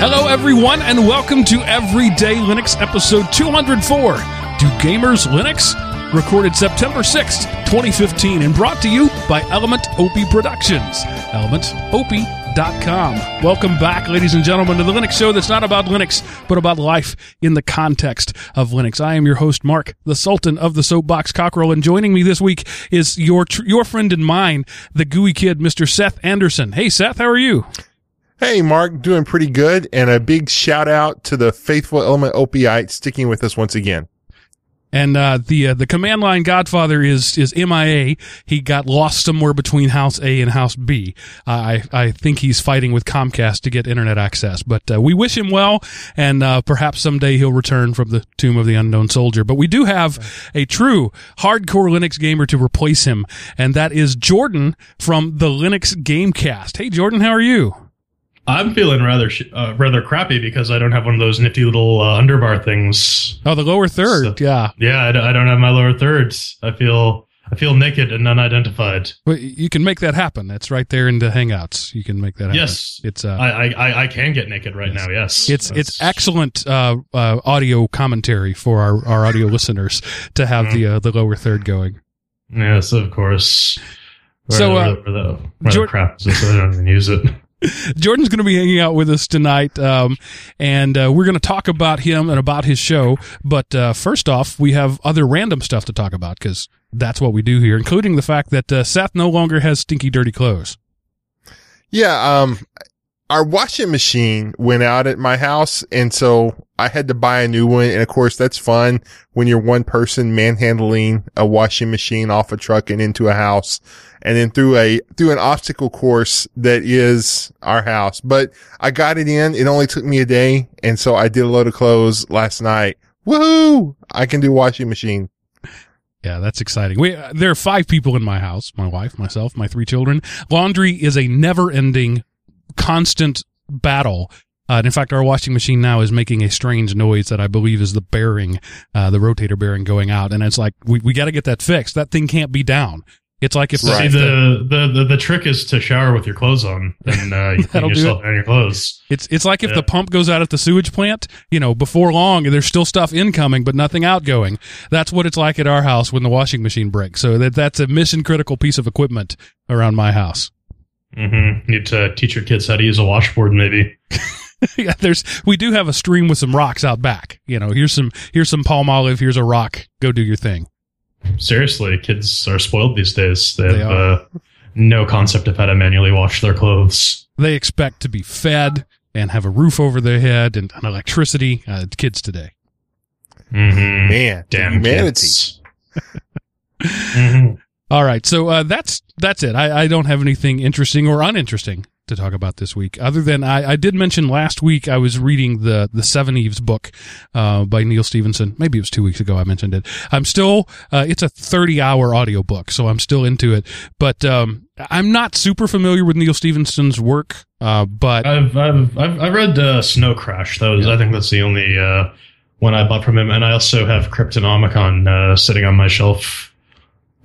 Hello, everyone, and welcome to Everyday Linux episode 204. Do Gamers Linux? Recorded September 6th, 2015, and brought to you by Element Opie Productions. ElementOpie.com. Welcome back, ladies and gentlemen, to the Linux show that's not about Linux, but about life in the context of Linux. I am your host, Mark, the Sultan of the Soapbox Cockerel, and joining me this week is your tr- your friend and mine, the gooey kid, Mr. Seth Anderson. Hey, Seth, how are you? Hey, Mark, doing pretty good. And a big shout out to the faithful element opiate sticking with us once again. And uh, the uh, the command line Godfather is is MIA. He got lost somewhere between House A and House B. Uh, I I think he's fighting with Comcast to get internet access. But uh, we wish him well, and uh, perhaps someday he'll return from the tomb of the unknown soldier. But we do have a true hardcore Linux gamer to replace him, and that is Jordan from the Linux Gamecast. Hey, Jordan, how are you? I'm feeling rather sh- uh, rather crappy because I don't have one of those nifty little uh, underbar things. Oh, the lower third, So- yeah. Yeah, I, d- I don't have my lower thirds. I feel I feel naked and unidentified. Well, you can make that happen. That's right there in the Hangouts. You can make that happen. Yes. it's uh, I, I- I can get naked right Yes. now. Yes, It's it's excellent uh, uh, audio commentary for our, our audio listeners to have Mhm. the uh, the lower third going. Yes, of course. So, Where- uh, where the, where Jor- the crap is this? I don't even use it. Jordan's going to be hanging out with us tonight, um, and uh, we're going to talk about him and about his show. But uh, first off, we have other random stuff to talk about because that's what we do here, including the fact that uh, Seth no longer has stinky, dirty clothes. Yeah. Um, our washing machine went out at my house. And so I had to buy a new one. And of course, that's fun when you're one person manhandling a washing machine off a truck and into a house and then through a, through an obstacle course that is our house. But I got it in. It only took me a day. And so I did a load of clothes last night. Woohoo! I can do washing machine. Yeah, that's exciting. We uh, there are five people in my house: my wife, myself, my three children. Laundry is a never-ending, constant battle. Uh, and in fact, our washing machine now is making a strange noise that I believe is the bearing, uh, the rotator bearing going out. And it's like we we got to get that fixed. That thing can't be down. It's like if the, the- the, the the the trick is to shower with your clothes on, and uh, you That'll clean do yourself and your clothes. it's it's like if Yeah. the pump goes out at the sewage plant. You know, before long, there's still stuff incoming, but nothing outgoing. That's what it's like at our house when the washing machine breaks. So that that's a mission critical piece of equipment around my house. Mm-hmm. Need to teach your kids how to use a washboard, maybe. yeah, there's we do have a stream with some rocks out back. You know, here's some here's some palm olive, here's a rock. Go do your thing. Seriously, kids are spoiled these days. They, They have uh, no concept of how to manually wash their clothes. They expect to be fed and have a roof over their head and, and electricity. Uh, kids today. Mm-hmm. Man, Damn humanity. kids. All right, so uh, that's that's it. I, I don't have anything interesting or uninteresting to talk about this week, other than I, I did mention last week I was reading the the Seveneves book uh, by Neal Stephenson. Maybe it was two weeks ago I mentioned it. I'm still uh, it's a 30 hour audio book, so I'm still into it. But um, I'm not super familiar with Neal Stephenson's work, uh, but I've, I've I've I've read uh, Snow Crash. That was I think that's the only uh, one I bought from him, and I also have Cryptonomicon uh, sitting on my shelf.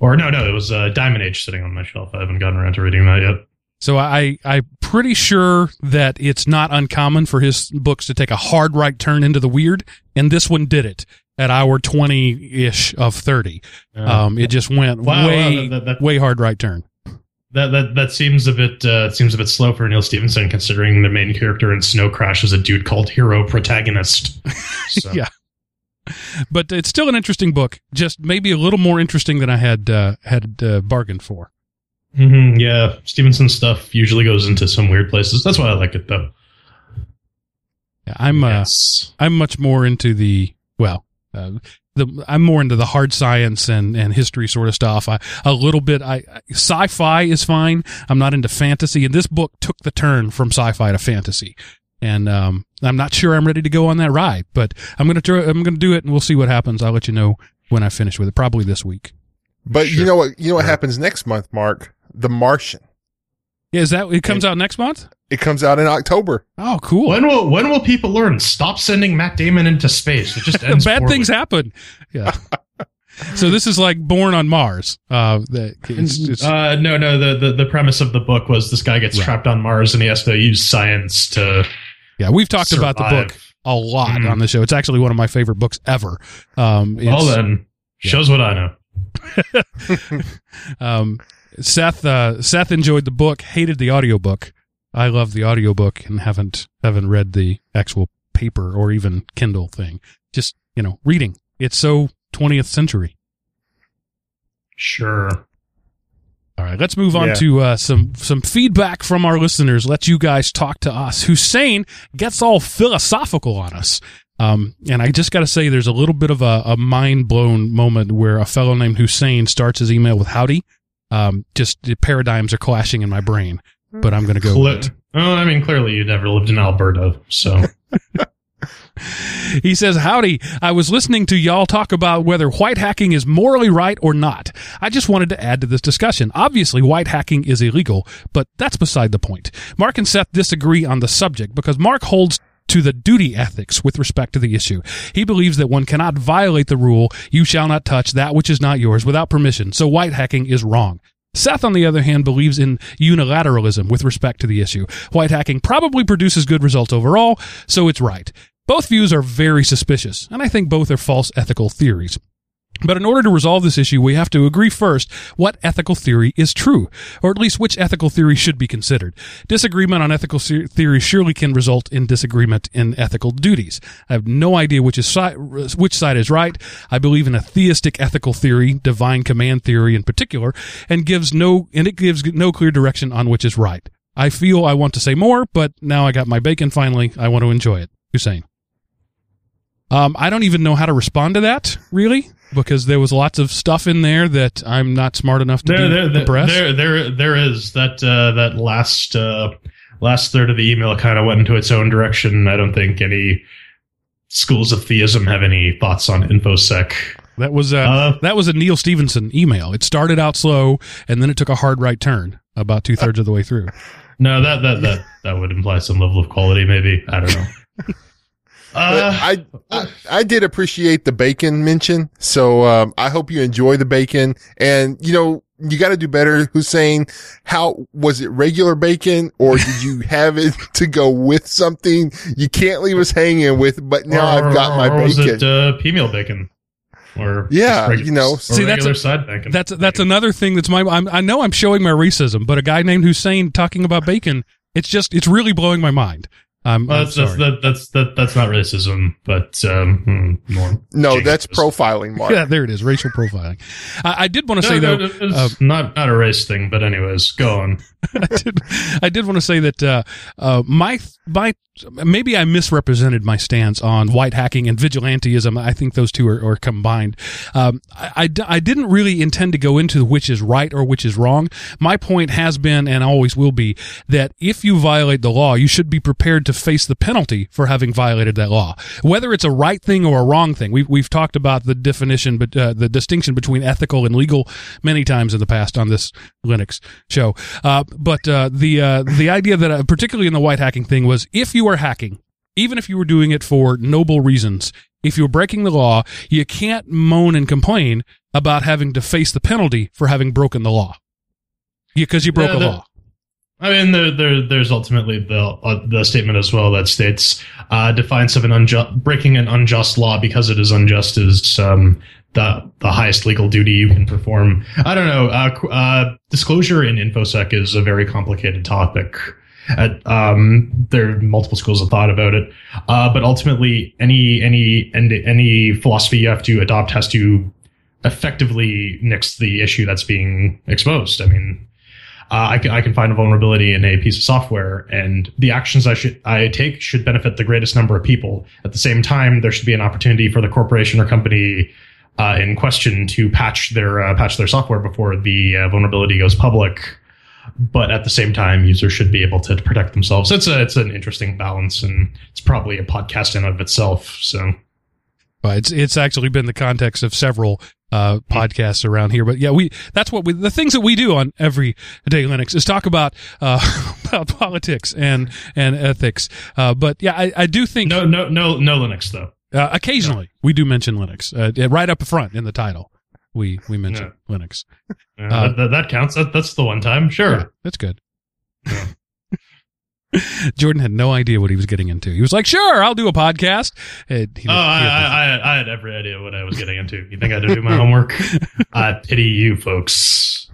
Or no, no, it was uh, Diamond Age sitting on my shelf. I haven't gotten around to reading that yet. So I, I'm pretty sure that it's not uncommon for his books to take a hard right turn into the weird, and this one did it at hour 20-ish of 30. Um, it just went Uh, Wow, wow, way, that- that- way hard right turn. That that that seems a bit uh, seems a bit slow for Neal Stephenson, considering the main character in Snow Crash is a dude called Hero Protagonist. So, Yeah. But it's still an interesting book, just maybe a little more interesting than I had, uh, had, uh, bargained for. mhm, yeah. Stephenson stuff usually goes into some weird places. That's why I like it, though. Yeah, I'm, uh, I'm much more into the, well, uh, the, I'm more into the hard science and, and history sort of stuff. I, a little bit, I, I- sci-fi is fine. I'm not into fantasy. And this book took the turn from sci-fi to fantasy. And, um, I'm not sure I'm ready to go on that ride, but I'm going to try, I'm going to do it and we'll see what happens. I'll let you know when I finish with it, probably this week. But you know what? You know what Sure. happens next month, Mark? The Martian. Yeah, is that, it comes out next month? It comes out in October. Oh, cool. When will when will people learn? Stop sending Matt Damon into space. It just ends Bad poorly. things happen. Yeah. so this is like born on Mars. Uh, that it's, it's, Uh, no, no. The, the the premise of the book was this guy gets Right. trapped on Mars and he has to use science to Yeah, we've talked about the book a lot Mhm. on the show. It's actually one of my favorite books ever. Um, Well then, yeah. shows what I know. um, Seth uh, Seth enjoyed the book, hated the audiobook. I love the audiobook and haven't haven't read the actual paper or even Kindle thing. Just, you know, reading. It's so 20th century. Sure. All right, let's move on Yeah. to uh, some some feedback from our listeners. Let you guys talk to us. Hussein gets all philosophical on us, um, and I just got to say, there's a little bit of a, a mind blown moment where a fellow named Hussein starts his email with "Howdy." Um, just the paradigms are clashing in my brain, but I'm going to go. Cle- with it. well, I mean, clearly you never lived in Alberta, so He says, Howdy, I was listening to y'all talk about whether white hacking is morally right or not. I just wanted to add to this discussion. Obviously, white hacking is illegal, but that's beside the point. Mark and Seth disagree on the subject because Mark holds to the duty ethics with respect to the issue. He believes that one cannot violate the rule, you shall not touch that which is not yours without permission, so white hacking is wrong. Seth, on the other hand, believes in unilateralism with respect to the issue. White hacking probably produces good results overall, so it's right. Both views are very suspicious, and I think both are false ethical theories. But in order to resolve this issue, we have to agree first what ethical theory is true, or at least which ethical theory should be considered. Disagreement on ethical theory surely can result in disagreement in ethical duties. I have no idea which is si- which side is right. I believe in a theistic ethical theory, divine command theory in particular, and gives no and it gives no clear direction on which is right. I feel I want to say more, but now I got my bacon finally. I want to enjoy it. Hussein. Um, I don't even know how to respond to that, really, because there was lots of stuff in there that I'm not smart enough to there, there, there, there, there, there is that uh, that last uh, last third of the email kind of went into its own direction. I don't think any schools of theism have any thoughts on infosec. That was uh, Uh, that was a Neal Stephenson email. It started out slow, and then it took a hard right turn about two thirds of the way through. no, that that that that would imply some level of quality, maybe. I don't know. But Uh, I, I I did appreciate the bacon mention, so um, I hope you enjoy the bacon. And you know, you got to do better, Hussein. How was it? Regular bacon, or did you have it to go with something? You can't leave us hanging with. But now or- I've got my or was it uh, peameal bacon? Or Yeah, just regu- you know, or See, that's a- side bacon. That's that's another thing that's my. I'm, I know I'm showing my racism, but a guy named Hussein talking about bacon, it's just it's really blowing my mind. I'm, Well, I'm that's, that's that, that's that, that's not racism, but um, hmm, no, Jinx. that's profiling, Mark. yeah, there it is, racial profiling. I, I did want to No, say no, though, it's uh, not not a race thing, but anyways, go on. I did, I did want to say that uh, uh, my my maybe I misrepresented my stance on white hacking and vigilantism. I think those two are, are combined. Um, I, I I didn't really intend to go into which is right or which is wrong. My point has been and always will be that if you violate the law, you should be prepared to face the penalty for having violated that law, whether it's a right thing or a wrong thing. We've we've talked about the definition, but uh, the distinction between ethical and legal many times in the past on this Linux show. But uh, the uh, the idea that uh, particularly in the white hacking thing was if you are hacking, even if you were doing it for noble reasons, if you're breaking the law, you can't moan and complain about having to face the penalty for having broken the law because you broke Yeah, a the- law. I mean, there, there, there's ultimately the uh, the statement as well that states uh, defiance of an unjust breaking an unjust law because it is unjust is um, the the highest legal duty you can perform. I don't know. Uh, uh, disclosure in infosec is a very complicated topic. At, um, there are multiple schools of thought about it, uh, but ultimately, any any and any philosophy you have to adopt has to effectively nix the issue that's being exposed. I mean, uh, I, can, I can find a vulnerability in a piece of software, and the actions I should I take should benefit the greatest number of people. At the same time, there should be an opportunity for the corporation or company uh, in question to patch their uh, patch their software before the uh, vulnerability goes public. But at the same time, users should be able to protect themselves. It's a it's an interesting balance, and it's probably a podcast in and of itself. So But it's it's actually been the context of several uh, podcasts around here. But yeah, we that's what we the things that we do on every day Linux is talk about uh, about politics and and ethics. Uh, but yeah, I, I do think no no no no Linux though. Uh, occasionally we do mention Linux uh, right up front in the title. We we mention Linux. Uh, Uh, that, that, that counts. That, that's the one time. Sure. Yeah, that's good. Jordan had no idea what he was getting into. He was like, "Sure, I'll do a podcast." And he- Oh, I, he- I, I, I had every idea what I was getting into. You think I didn't do my homework? I pity you folks.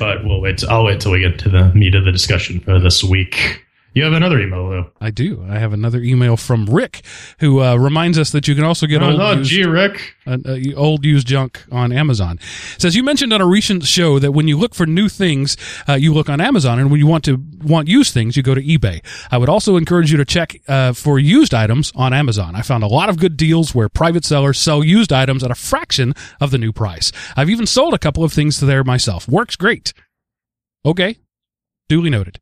But we'll wait. I'll wait till we get to the meat of the discussion for this week. You have another email though. I do. I have another email from Rick, who uh, reminds us that you can also get oh, old no, used, gee, Rick. uh, uh, old used junk on Amazon. Says you mentioned on a recent show that when you look for new things, uh, you look on Amazon, and when you want to want used things, you go to eBay. I would also encourage you to check uh, for used items on Amazon. I found a lot of good deals where private sellers sell used items at a fraction of the new price. I've even sold a couple of things there myself. Works great. Okay, duly noted.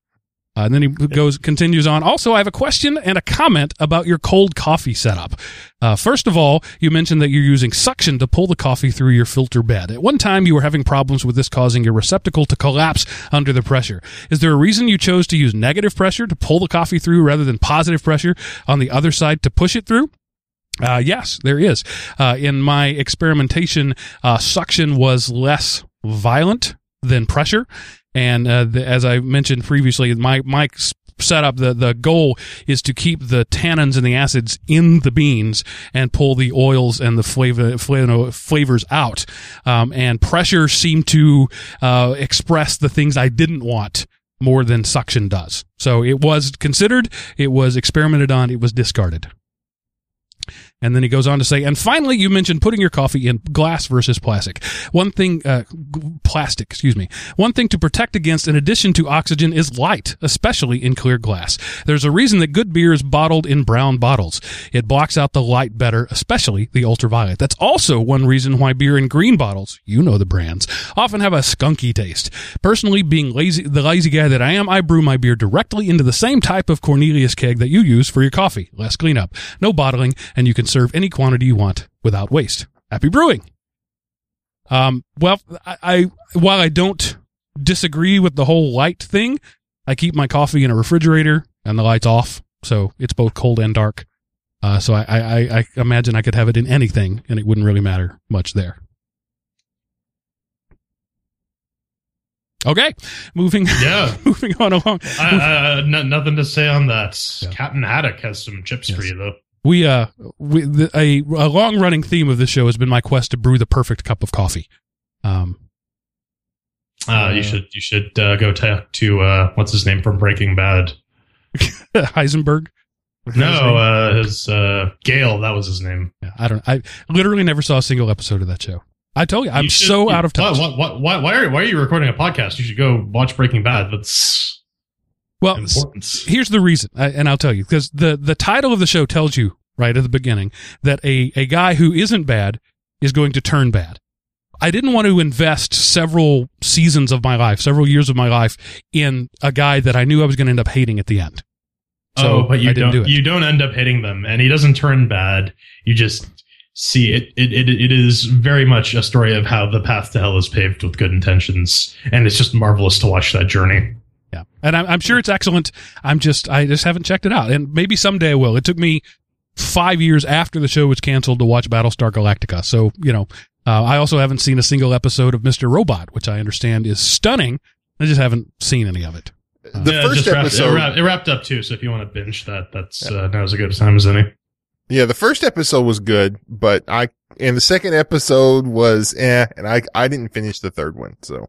Uh, and then he goes, continues on. Also, I have a question and a comment about your cold coffee setup. Uh, first of all, you mentioned that you're using suction to pull the coffee through your filter bed. At one time, you were having problems with this causing your receptacle to collapse under the pressure. Is there a reason you chose to use negative pressure to pull the coffee through rather than positive pressure on the other side to push it through? Uh, yes, there is. Uh, in my experimentation, uh, suction was less violent than pressure. And uh, the, as I mentioned previously, my my setup, the the goal is to keep the tannins and the acids in the beans and pull the oils and the flavor, flavor flavors out. Um, and pressure seemed to uh, express the things I didn't want more than suction does. So it was considered, it was experimented on, it was discarded. And then he goes on to say, and finally, you mentioned putting your coffee in glass versus plastic. One thing, uh, plastic, excuse me. One thing to protect against, in addition to oxygen, is light, especially in clear glass. There's a reason that good beer is bottled in brown bottles. It blocks out the light better, especially the ultraviolet. That's also one reason why beer in green bottles, you know the brands, often have a skunky taste. Personally, being lazy, the lazy guy that I am, I brew my beer directly into the same type of Cornelius keg that you use for your coffee. Less cleanup, no bottling, and you can serve any quantity you want without waste. Happy brewing. Um, well, I, I while I don't disagree with the whole light thing, I keep my coffee in a refrigerator and the lights off, so it's both cold and dark. Uh, so I, I, I imagine I could have it in anything, and it wouldn't really matter much there. Okay, moving Yeah. moving on along. I, n- nothing to say on that. Yeah. Captain Haddock has some chips for you though. We uh, we, the, a a long running theme of this show has been my quest to brew the perfect cup of coffee. Um, Uh, Uh, you should you should uh, go talk to uh, what's his name from Breaking Bad. Heisenberg. His? No, uh, his uh, Gale. That was his name. Yeah, I don't. I literally never saw a single episode of that show. I told you, I'm You should- so you- out of touch. Why, why, why, why, are, why are you recording a podcast? You should go watch Breaking Bad. That's Well, important. here's the reason, and I'll tell you because the the title of the show tells you right at the beginning that a a guy who isn't bad is going to turn bad. I didn't want to invest several seasons of my life, several years of my life, in a guy that I knew I was going to end up hating at the end. So oh, but you didn't don't. do it. You don't end up hitting them, and he doesn't turn bad. You just see it. It, it. it is very much a story of how the path to hell is paved with good intentions, and it's just marvelous to watch that journey. Yeah, and I'm, I'm sure it's excellent. I'm just I just haven't checked it out, and maybe someday I will. It took me five years after the show was canceled to watch Battlestar Galactica, so you know. Uh, I also haven't seen a single episode of Mr. Robot, which I understand is stunning. I just haven't seen any of it. The Yeah, it first wrapped- episode, it, wrapped, it wrapped up too. So if you want to binge that, that's uh, now as a good time as any. yeah, the first episode was good, but I and the second episode was eh, and I I didn't finish the third one. So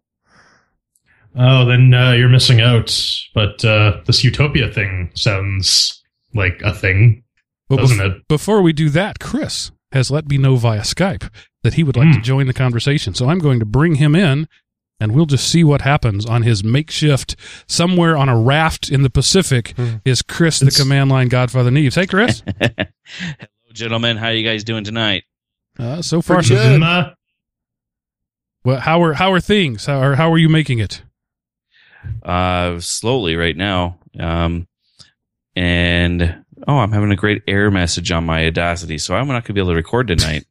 Oh, then uh, you're missing out. But uh, this Utopia thing sounds like a thing, But doesn't bef- it? before we do that, Chris has let me know via Skype that he would like to Hmm. join the conversation. So I'm going to bring him in and we'll just see what happens on his makeshift somewhere on a raft in the Pacific Hmm. is Chris, It's- the command line Godfather Neves. Hey, Chris. Hello, gentlemen. How are you guys doing tonight? Uh, so far, Pretty so good. good. Well, how are how are things? How are how are you making it? Uh, slowly right now. Um, and oh, I'm having a great error message on my Audacity, so I'm not gonna be able to record tonight.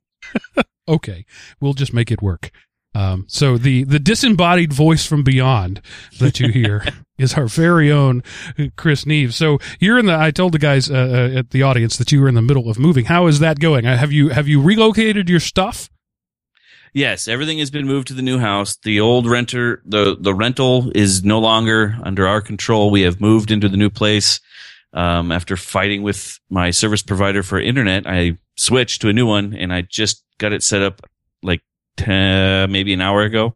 Okay, we'll just make it work. Um, so the the disembodied voice from beyond that you hear is our very own Chris Neves. So you're in the. I told the guys uh, uh, at the audience that you were in the middle of moving. How is that going? Uh, Have you have you relocated your stuff? Yes, everything has been moved to the new house. The old renter, the the rental is no longer under our control. We have moved into the new place. Um, after fighting with my service provider for internet, I switched to a new one, and I just got it set up like t- maybe an hour ago.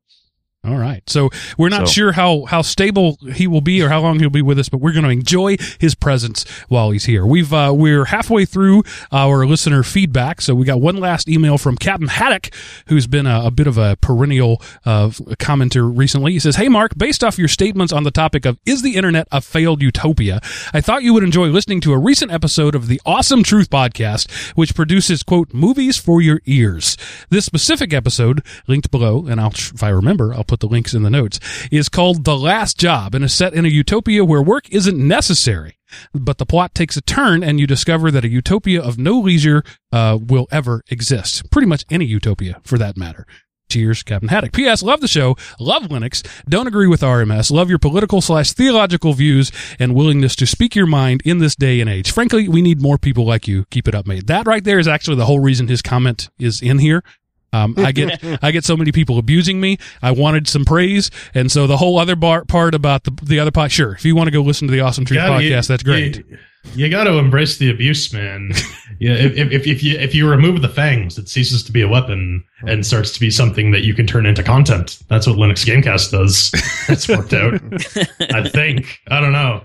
All right. So we're not So- sure how, how stable he will be or how long he'll be with us, but we're going to enjoy his presence while he's here. We've, uh, we're halfway through our listener feedback. So we got one last email from Captain Haddock, who's been a, a bit of a perennial, uh, commenter recently. He says, Hey, Mark, based off your statements on the topic of is the internet a failed utopia? I thought you would enjoy listening to a recent episode of the Awesome Truth podcast, which produces, quote, movies for your ears. This specific episode, linked below, and I'll, if I remember, I'll put the links in the notes, is called The Last Job and is set in a utopia where work isn't necessary. But the plot takes a turn and you discover that a utopia of no leisure uh, will ever exist. Pretty much any utopia for that matter. Cheers, Captain Haddock. P.S. Love the show. Love Linux. Don't agree with RMS. Love your political slash theological views and willingness to speak your mind in this day and age. Frankly, we need more people like you. Keep it up, mate. That right there is actually the whole reason his comment is in here. Um, I get I get so many people abusing me. I wanted some praise, and so the whole other bar, part about the the other part. Sure, if you want to go listen to the Awesome Truth Gotta- you- podcast, that's great. You, you got to embrace the abuse, man. yeah, if, if, if, if you if you remove the fangs, it ceases to be a weapon and starts to be something that you can turn into content. That's what Linux Gamecast does. It's worked out. I think. I don't know.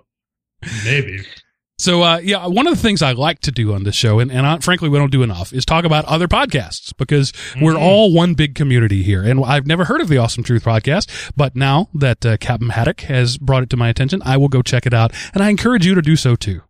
Maybe. So, uh, yeah, one of the things I like to do on this show, and, and I, frankly, we don't do enough, is talk about other podcasts because we're Mhm. all one big community here. And I've never heard of the Awesome Truth podcast, but now that uh, Captain Haddock has brought it to my attention, I will go check it out, and I encourage you to do so too.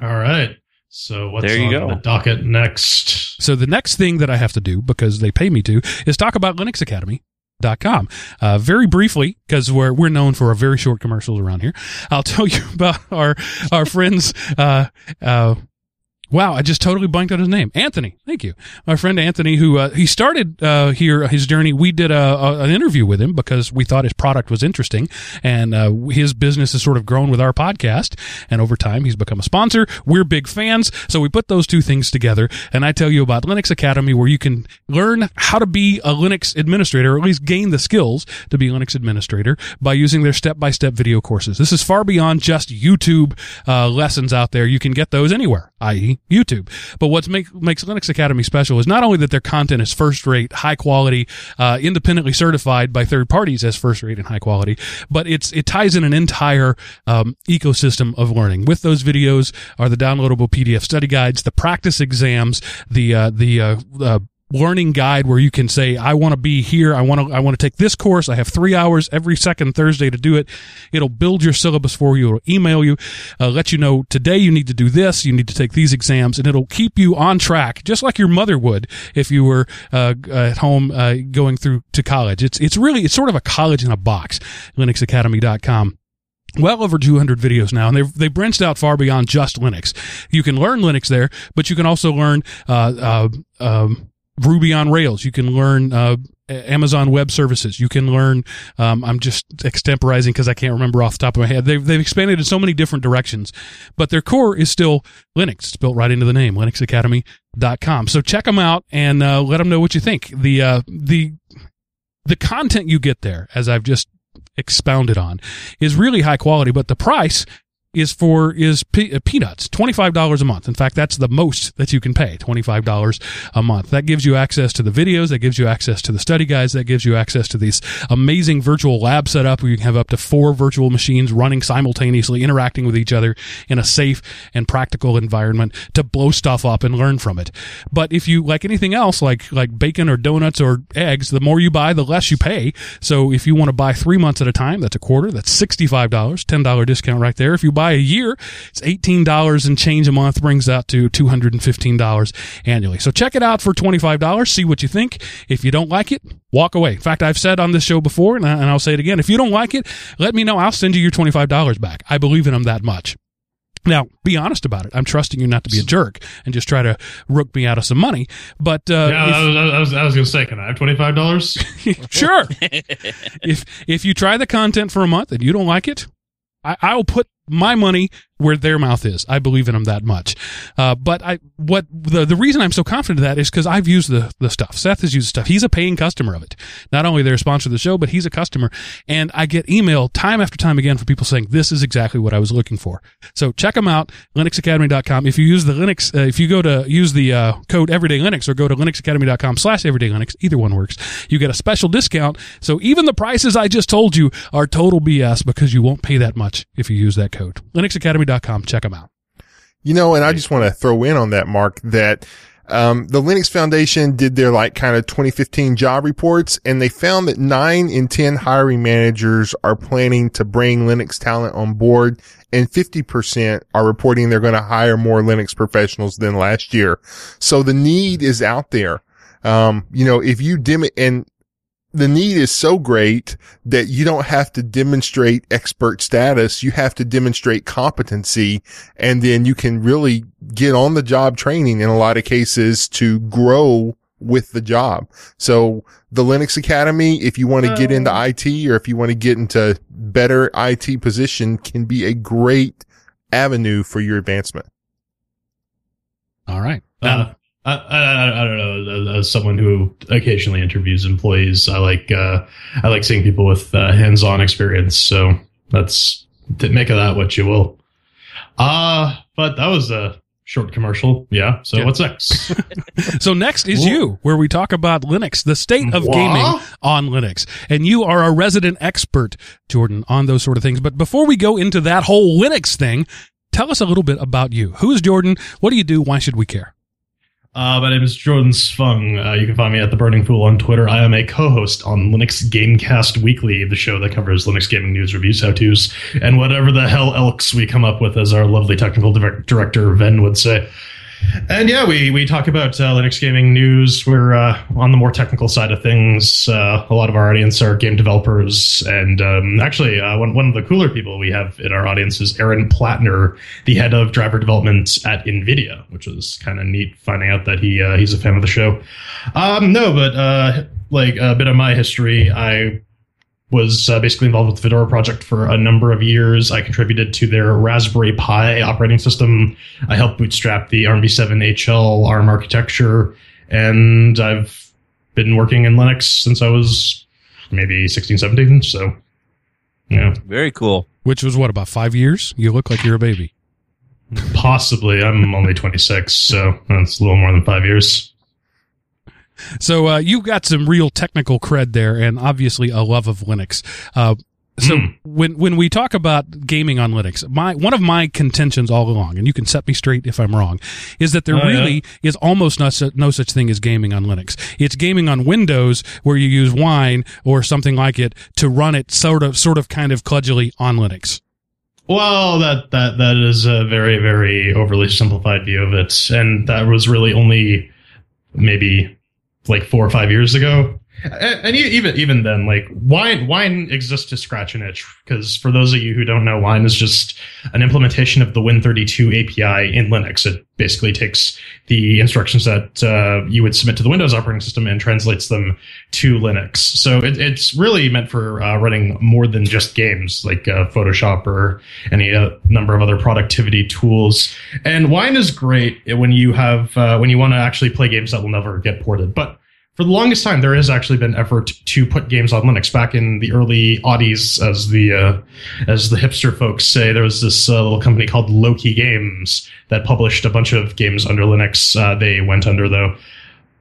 All right. So what's There you on go. the docket next? So the next thing that I have to do, because they pay me to, is talk about Linux Academy. Dot com. Uh, very briefly, because we're we're known for our very short commercials around here. I'll tell you about our our friends. Uh, uh, wow, I just totally blanked on his name. Anthony. Thank you, my friend Anthony, who uh, he started uh, here his journey. We did a, a, an interview with him because we thought his product was interesting, and uh, his business has sort of grown with our podcast. And over time, he's become a sponsor. We're big fans, so we put those two things together. And I tell you about Linux Academy, where you can learn how to be a Linux administrator, or at least gain the skills to be a Linux administrator by using their step-by-step video courses. This is far beyond just YouTube uh, lessons out there. You can get those anywhere, i.e., YouTube. But what make, makes Linux Academy special is not only that their content is first-rate, high quality, uh, independently certified by third parties as first-rate and high quality, but it's it ties in an entire um, ecosystem of learning. With those videos are the downloadable PDF study guides, the practice exams, the uh, the uh, uh, learning guide where you can say i want to be here i want to i want to take this course i have three hours every second thursday to do it. It'll build your syllabus for you it'll email you uh, let you know today you need to do this you need to take these exams and it'll keep you on track just like your mother would if you were uh, at home uh, going through to college. It's it's really it's sort of a college in a box linuxacademy.com well over 200 videos now, and they've they branched out far beyond just Linux. You can learn Linux there, but you can also learn uh, uh, um, Ruby on Rails. You can learn uh, Amazon Web Services. You can learn. Um, I'm just extemporizing because I can't remember off the top of my head. They've they've expanded in so many different directions, but their core is still Linux. It's built right into the name, LinuxAcademy.com. So check them out and uh, let them know what you think. The uh, the the content you get there, as I've just expounded on, is really high quality, but the price is for is pe- uh, peanuts twenty five dollars a month. In fact, that's the most that you can pay twenty five dollars a month. That gives you access to the videos. That gives you access to the study guides. That gives you access to these amazing virtual lab setup where you can have up to four virtual machines running simultaneously, interacting with each other in a safe and practical environment to blow stuff up and learn from it. But if you like anything else, like like bacon or donuts or eggs, the more you buy, the less you pay. So if you want to buy three months at a time, that's a quarter. That's sixty five dollars, ten dollar discount right there. If you buy a year, it's eighteen dollars and change a month, brings that to two hundred and fifteen dollars annually. So check it out for twenty five dollars. See what you think. If you don't like it, walk away. In fact, I've said on this show before, and, I, and I'll say it again. If you don't like it, let me know. I'll send you your twenty five dollars back. I believe in them that much. Now, be honest about it. I'm trusting you not to be a jerk and just try to rook me out of some money. But uh, yeah, if- I was, I was, I was going to say, can I have twenty five dollars? sure. if if you try the content for a month and you don't like it, I, I'll put my money where their mouth is. I believe in them that much. Uh, but I, what the, the reason I'm so confident of that is because I've used the, the stuff. Seth has used the stuff. He's a paying customer of it. Not only they're a sponsor of the show, but he's a customer. And I get email time after time again from people saying, this is exactly what I was looking for. So check them out, linuxacademy.com. If you use the Linux, uh, if you go to use the uh, code everyday Linux or go to linuxacademy.com slash everyday Linux, either one works. You get a special discount. So even the prices I just told you are total BS because you won't pay that much if you use that code. linuxacademy.com. Check them out. You know, and I just want to throw in on that, Mark, that um, the Linux Foundation did their like kind of 2015 job reports and they found that nine in 10 hiring managers are planning to bring Linux talent on board and 50% are reporting they're going to hire more Linux professionals than last year. So the need is out there. Um, you know, if you dim it and the need is so great that you don't have to demonstrate expert status. You have to demonstrate competency and then you can really get on the job training in a lot of cases to grow with the job. So the Linux Academy, if you want to get into IT or if you want to get into better IT position can be a great avenue for your advancement. All right. Uh, I, I, I don't know. As someone who occasionally interviews employees, I like uh, I like seeing people with uh, hands-on experience. So that's make of that what you will. Uh but that was a short commercial. Yeah. So Yeah. what's next? So next is Wha- you, where we talk about Linux, the state of Wha- gaming on Linux. And you are a resident expert, Jordan, on those sort of things. But before we go into that whole Linux thing, tell us a little bit about you. Who is Jordan? What do you do? Why should we care? Uh, my name is Jordan Sfung. Uh, you can find me at The Burning Fool on Twitter. I am a co-host on Linux Gamecast Weekly, the show that covers Linux gaming news, reviews, how-tos, and whatever the hell else we come up with, as our lovely technical direct- director Venn would say. And yeah, we, we talk about uh, Linux gaming news. We're uh, on the more technical side of things. Uh, a lot of our audience are game developers. And um, actually, uh, one, one of the cooler people we have in our audience is Aaron Plattner, the head of driver development at NVIDIA, which was kind of neat finding out that he uh, he's a fan of the show. Um, no, but uh, like a bit of my history, I was uh, basically involved with the Fedora project for a number of years. I contributed to their Raspberry Pi operating system. I helped bootstrap the ARMv7 HL ARM architecture, and I've been working in Linux since I was maybe 16, 17. So, yeah, Very cool. Which was what, about five years? You look like you're a baby. possibly. I'm only 26, so that's a little more than five years. So uh, you got some real technical cred there, and obviously a love of Linux. Uh, so Mm. when when we talk about gaming on Linux, my one of my contentions all along, and you can set me straight if I'm wrong, is that there Oh, yeah. really is almost no, no such thing as gaming on Linux. It's gaming on Windows where you use Wine or something like it to run it sort of sort of kind of cludgily on Linux. Well, that that that is a very very overly simplified view of it, and that was really only maybe like four or five years ago. And, and even even then, like wine wine exists to scratch an itch because for those of you who don't know, wine is just an implementation of the Win32 API in Linux. It basically takes the instructions that uh, you would submit to the Windows operating system and translates them to Linux. So it, it's really meant for uh, running more than just games like uh, Photoshop or any uh, number of other productivity tools. And Wine is great when you have uh, when you want to actually play games that will never get ported, but for the longest time, there has actually been effort to put games on Linux. Back in the early Audis, as the uh, as the hipster folks say, there was this uh, little company called Loki Games that published a bunch of games under Linux. Uh, they went under though.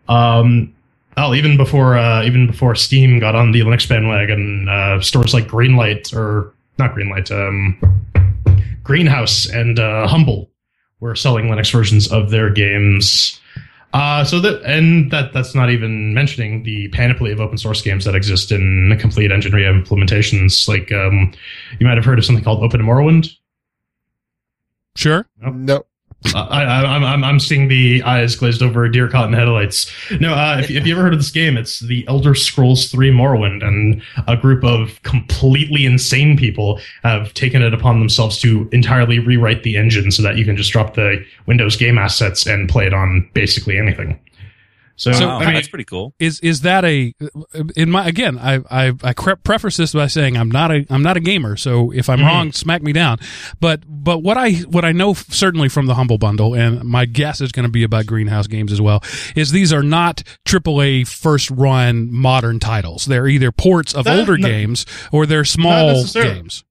Um, oh, even before uh, even before Steam got on the Linux bandwagon, uh, stores like Greenlight or not Greenlight, um, Greenhouse and uh, Humble were selling Linux versions of their games. Uh, so that and that that's not even mentioning the panoply of open source games that exist in complete engine implementations. Like um, you might have heard of something called Open Morrowind. Sure. No. Uh, I, I, I'm I'm seeing the eyes glazed over deer caught in headlights. No, uh, if, if you ever heard of this game, it's the Elder Scrolls 3 Morrowind, and a group of completely insane people have taken it upon themselves to entirely rewrite the engine so that you can just drop the Windows game assets and play it on basically anything. So, So, I mean, that's pretty cool. is is that a in my again I I I cre- preface this by saying I'm not a I'm not a gamer so if I'm Mhm. wrong smack me down but but what I what I know certainly from the humble bundle and my guess is going to be about greenhouse games as well is these are not AAA first run modern titles they're either ports of That- older no- games or they're small games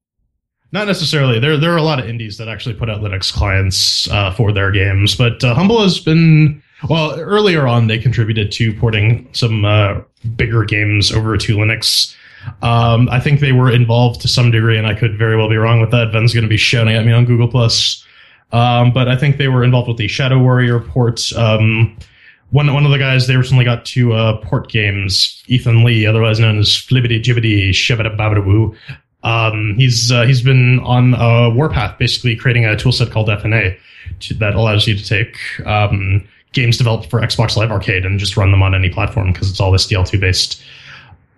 Not necessarily. There there are a lot of indies that actually put out Linux clients uh, for their games, but uh, Humble has been well earlier on. They contributed to porting some uh, bigger games over to Linux. Um, I think they were involved to some degree, and I could very well be wrong with that. Ben's going to be shouting at me on Google Plus, um, but I think they were involved with the Shadow Warrior port. Um, one one of the guys they recently got to uh, port games, Ethan Lee, otherwise known as Flibbity Jibbity Shibbida Babadaboo. Um, he's uh, he's been on a warpath, basically creating a toolset called FNA to, that allows you to take um, games developed for Xbox Live Arcade and just run them on any platform because it's all SDL2 based.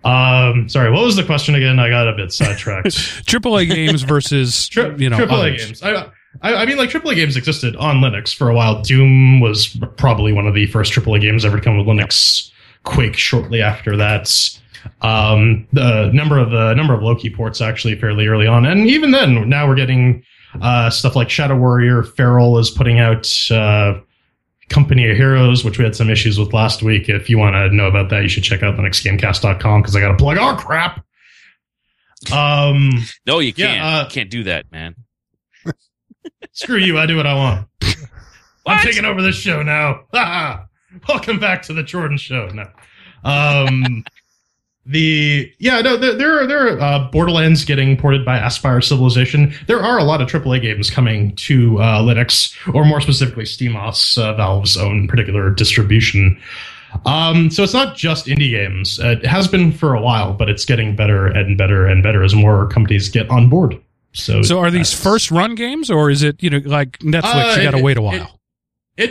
Um, sorry, what was the question again? I got a bit sidetracked. AAA games versus Tri- you know AAA others. games. I, I, I mean, like AAA games existed on Linux for a while. Doom was probably one of the first AAA games ever to come with Linux. Quake shortly after that. Um, the number of the number of Loki ports actually fairly early on, and even then, now we're getting uh, stuff like Shadow Warrior. Feral is putting out uh, Company of Heroes, which we had some issues with last week. If you want to know about that, you should check out linuxgamecast.com because I got to plug our crap. Um, No, you can't. uh, you can't do that, man. Screw you. I do what I want. I'm taking over this show now. Welcome back to the Jordan Show. No. Um, the yeah no there there are there are uh, Borderlands getting ported by Aspyr Civilization. There are a lot of AAA games coming to uh, Linux, or more specifically SteamOS, uh, Valve's own particular distribution. Um, so it's not just indie games. Uh, it has been for a while, but it's getting better and better and better as more companies get on board. So So are these first run games or is it you know like Netflix Uh, you got to it- wait a while It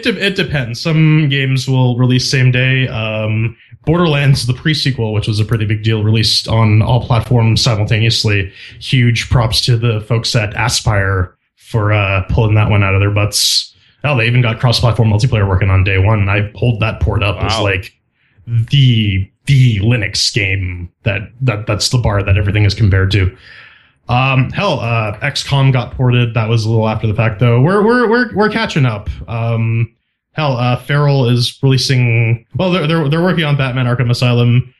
de- it depends. Some games will release same day. Um, Borderlands, the pre-sequel, which was a pretty big deal, released on all platforms simultaneously. Huge props to the folks at Aspyr for uh, pulling that one out of their butts. Oh, they even got cross-platform multiplayer working on day one. I hold that port up as like the the Linux game that that that's the bar that everything is compared to. Um, hell, uh, XCOM got ported. That was a little after the fact, though. We're we're we're we're catching up. Um, hell, uh, Feral is releasing. Well, they're they're they're working on Batman Arkham Asylum.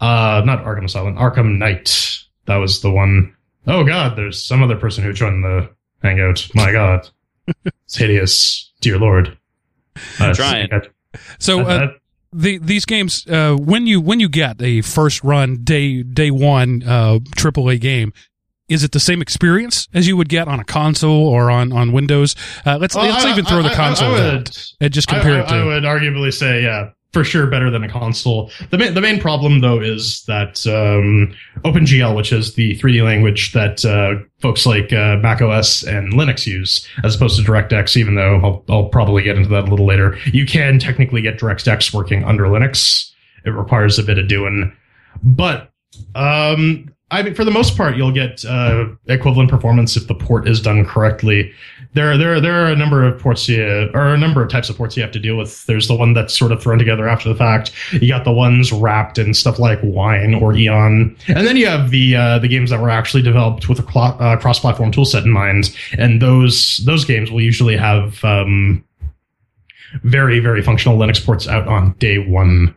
Uh, not Arkham Asylum, Arkham Knight. That was the one. Oh God, there's some other person who joined the hangout. My God, it's hideous. Dear Lord. Uh, Trying. so uh, uh, the these games uh, when you when you get a first run day day one uh, AAA game, is it the same experience as you would get on a console or on on Windows? Uh, let's well, let's I- even throw I- the I- I console would- and just compare I, it to. I, I would arguably say, yeah, for sure better than a console. The main, the main problem though is that um, OpenGL, which is the 3D language that uh, folks like uh, Mac OS and Linux use, as opposed to DirectX, even though I'll, I'll probably get into that a little later, you can technically get DirectX working under Linux. It requires a bit of doing, but um, I mean, for the most part, you'll get uh, equivalent performance if the port is done correctly. There, there, there are a number of ports you, or a number of types of ports you have to deal with. There's the one that's sort of thrown together after the fact. You got the ones wrapped in stuff like Wine or Eon, and then you have the uh, the games that were actually developed with a clo- uh, cross-platform toolset in mind. And those those games will usually have um, very very functional Linux ports out on day one.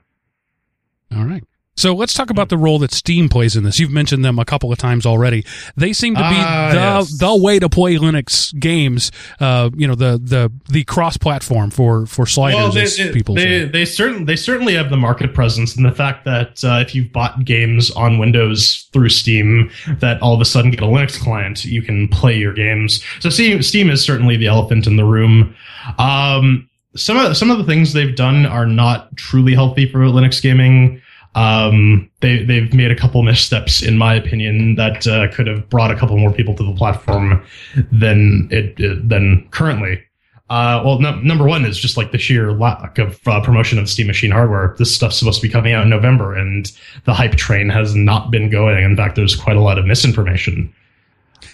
All right. So let's talk about the role that Steam plays in this. You've mentioned them a couple of times already. They seem to be Ah, the yes. the way to play Linux games. Uh, you know the the the cross platform for for sliders, as they, people they, they certainly they certainly have the market presence and the fact that uh, if you've bought games on Windows through Steam, that all of a sudden get a Linux client, you can play your games. So Steam, Steam is certainly the elephant in the room. Um, some of some of the things they've done are not truly healthy for Linux gaming. Um, they they've made a couple missteps, in my opinion, that uh, could have brought a couple more people to the platform than it, it than currently. Uh, well, no, number one is just like the sheer lack of uh, promotion of Steam Machine hardware. This stuff's supposed to be coming out in November, and the hype train has not been going. In fact, there's quite a lot of misinformation.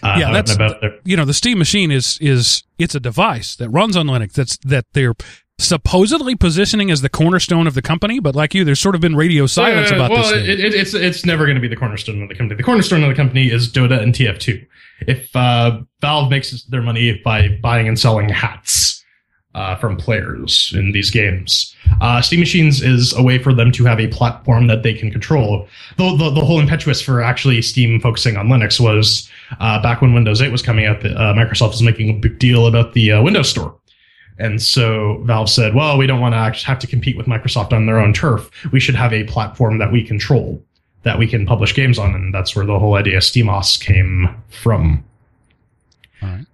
Uh, Yeah, that's- you know the Steam machine is is it's a device that runs on Linux. That's that they're supposedly positioning as the cornerstone of the company, but like you, there's sort of been radio silence Uh, about well, this. thing. It, it, it's it's never going to be the cornerstone of the company. The cornerstone of the company is Dota and TF2. If uh, Valve makes their money by buying and selling hats uh, from players in these games, uh, Steam Machines is a way for them to have a platform that they can control. The, the, the whole impetus for actually Steam focusing on Linux was uh, back when Windows 8 was coming out. The, uh, Microsoft was making a big deal about the uh, Windows Store. And so Valve said, well, we don't want to actually have to compete with Microsoft on their own turf. We should have a platform that we control, that we can publish games on. And that's where the whole idea of SteamOS came from. All right.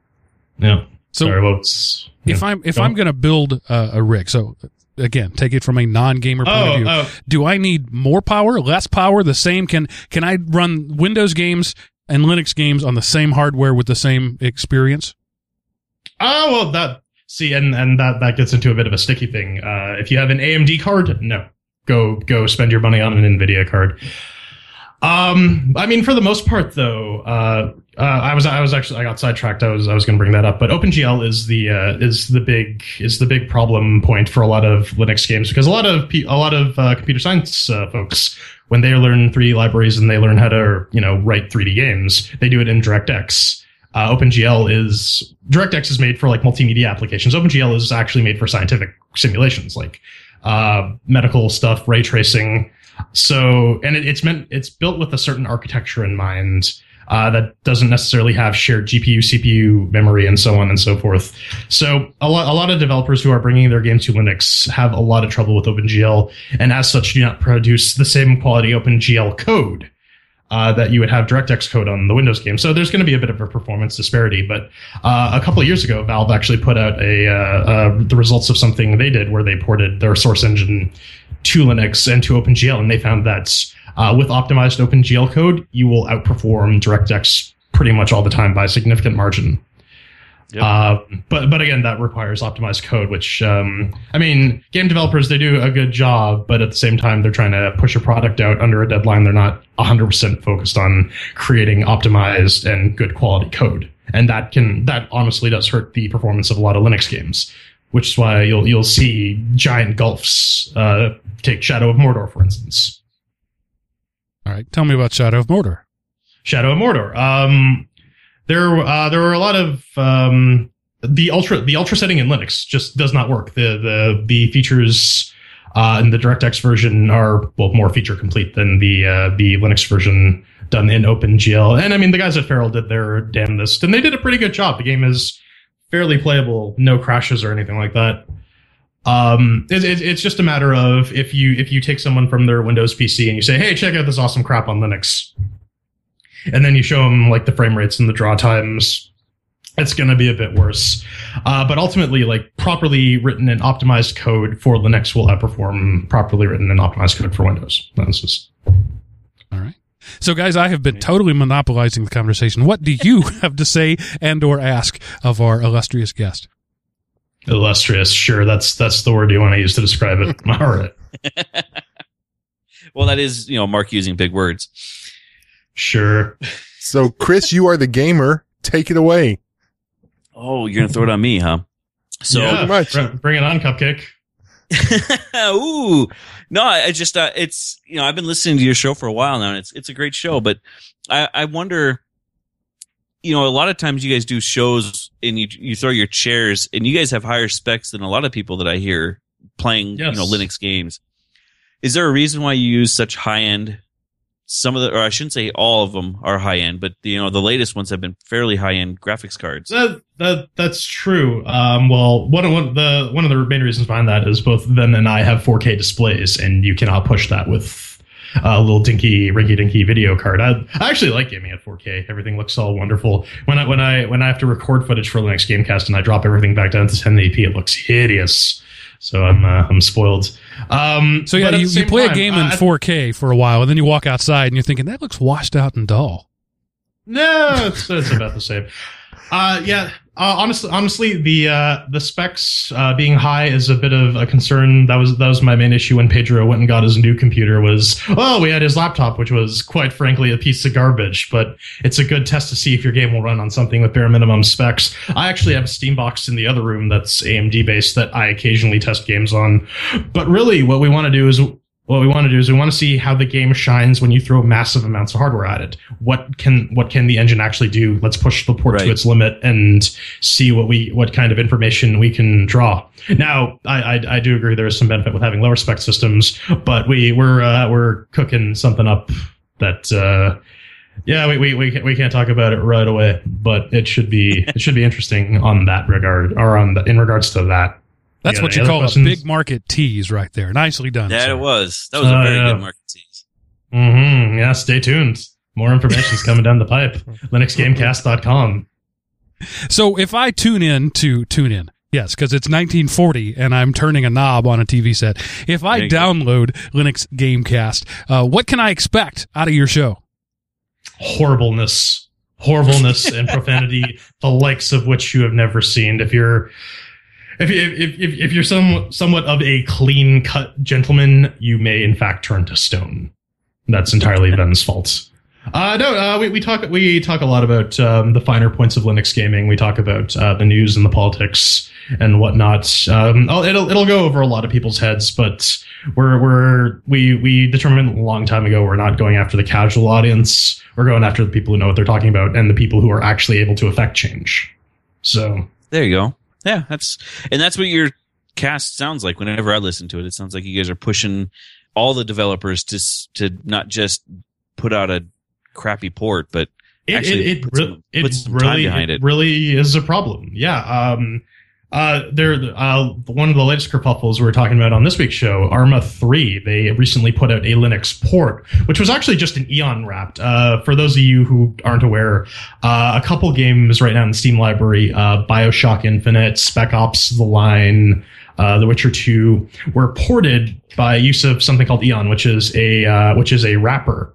Yeah. So Sorry, what's, if yeah. I'm if Go I'm going to build uh, a rig, so again, take it from a non-gamer point of Oh, view. oh, Do I need more power, less power, the same? Can can I run Windows games and Linux games on the same hardware with the same experience? oh, well, that, see, and, and that, that gets into a bit of a sticky thing. Uh, if you have an AMD card, no. Go, go spend your money on an NVIDIA card. Um, I mean, for the most part, though, uh, uh, I was, I was actually, I got sidetracked. I was, I was going to bring that up, but OpenGL is the, uh, is the big, is the big problem point for a lot of Linux games because a lot of, a lot of uh, computer science uh, folks, when they learn 3D libraries and they learn how to, you know, write 3D games, they do it in DirectX. Uh, OpenGL is DirectX is made for like multimedia applications. OpenGL is actually made for scientific simulations, like uh, medical stuff, ray tracing. So, and it, it's meant it's built with a certain architecture in mind uh, that doesn't necessarily have shared GPU, CPU memory, and so on and so forth. So, a lot a lot of developers who are bringing their game to Linux have a lot of trouble with OpenGL, and as such, do not produce the same quality OpenGL code uh, that you would have DirectX code on the Windows game. So there's going to be a bit of a performance disparity. But uh, a couple of years ago, Valve actually put out a uh, uh, the results of something they did where they ported their source engine to Linux and to OpenGL, and they found that uh, with optimized OpenGL code, you will outperform DirectX pretty much all the time by a significant margin. Yep. Uh, but but again, that requires optimized code, which um, I mean, game developers they do a good job, but at the same time, they're trying to push a product out under a deadline. They're not 100 percent focused on creating optimized and good quality code, and that can that honestly does hurt the performance of a lot of Linux games. Which is why you'll you'll see giant gulfs. Uh, take Shadow of Mordor, for instance. All right, tell me about Shadow of Mordor. Shadow of Mordor. Um, there, uh, there were a lot of um, the ultra the ultra setting in Linux just does not work. The the the features uh, in the DirectX version are well more feature complete than the uh, the Linux version done in OpenGL. And I mean, the guys at Feral did their damnedest, and they did a pretty good job. The game is fairly playable, no crashes or anything like that. Um, it, it, it's just a matter of if you if you take someone from their Windows PC and you say, "Hey, check out this awesome crap on Linux," and then you show them like the frame rates and the draw times, it's going to be a bit worse. Uh, but ultimately, like properly written and optimized code for Linux will outperform properly written and optimized code for Windows. That's just All right. So, guys, I have been totally monopolizing the conversation. What do you have to say and/or ask of our illustrious guest? illustrious. Sure, that's that's the word you want to use to describe it. All right, well, that is you know Mark using big words. Sure. So, Chris, you are the gamer. Take it away. Oh, you're gonna throw it on me, huh? So yeah, much. br- bring it on, Cupcake. Ooh, no, I I just uh, it's you know I've been listening to your show for a while now, and it's it's a great show. But I I wonder, you know, a lot of times you guys do shows and you you throw your chairs, and you guys have higher specs than a lot of people that I hear playing Yes. you know Linux games. Is there a reason why you use such high end? Some of the, or I shouldn't say all of them are high end, but you know the latest ones have been fairly high end graphics cards. That, that that's true. Um, well, one of one, the one of the main reasons behind that is both Ben and I have 4K displays, and you cannot push that with a little dinky, rinky dinky video card. I, I actually like gaming at 4K. Everything looks all wonderful. When I when I when I have to record footage for the next GameCast and I drop everything back down to 1080p, it looks hideous. So I'm uh, I'm spoiled. Um, So, yeah, you, you play a game in uh, 4K for a while, and then you walk outside and you're thinking, that looks washed out and dull. No, it's, it's about the same. Uh, yeah. Uh, honestly, honestly, the uh, the specs uh, being high is a bit of a concern. That was that was my main issue when Pedro went and got his new computer. Was oh, we had his laptop, which was quite frankly a piece of garbage. But it's a good test to see if your game will run on something with bare minimum specs. I actually have a Steam box in the other room that's AMD based that I occasionally test games on. But really, what we want to do is what we want to do is we want to see how the game shines when you throw massive amounts of hardware at it. What can what can the engine actually do? Let's push the port Right. to its limit and see what we what kind of information we can draw. Now, I I, I do agree there is some benefit with having lower spec systems, but we we're uh, we're cooking something up that. Uh, yeah, we, we, we, can't, we can't talk about it right away, but it should be it should be interesting on that regard, or on the, in regards to that. That's Yeah, what you call questions? a big market tease right there. Nicely done. Yeah, it was. That was a Oh, very yeah. good market tease. Mm-hmm. Yeah, stay tuned. More information is coming down the pipe. LinuxGamecast.com. So if I tune in to tune in, yes, because it's 1940 and I'm turning a knob on a TV set. If I There you go. download Linux Gamecast, uh, what can I expect out of your show? Horribleness. Horribleness and profanity, the likes of which you have never seen. If you're if, if, if, if you're some, somewhat of a clean cut gentleman, you may in fact turn to stone. That's entirely Ben's fault. Uh, no, uh, we, we talk we talk a lot about um, the finer points of Linux gaming. We talk about uh, the news and the politics and whatnot. Um, it'll it'll go over a lot of people's heads, but we're we're we we determined a long time ago we're not going after the casual audience. We're going after the people who know what they're talking about and the people who are actually able to affect change. So There you go. Yeah, that's and that's what your cast sounds like. Whenever I listen to it, it sounds like you guys are pushing all the developers to to not just put out a crappy port, but it Actually, it, it, put some- it put some time really behind it it. really is a problem. Yeah. Um. Uh. There. Uh. One of the latest kerfuffles we were talking about on this week's show, Arma Three. They recently put out a Linux port, which was actually just an Eon wrapped. Uh. For those of you who aren't aware, uh, a couple games right now in the Steam library, uh, Bioshock Infinite, Spec Ops: The Line. Uh, the Witcher 2 were ported by use of something called Eon, which is a uh, which is a wrapper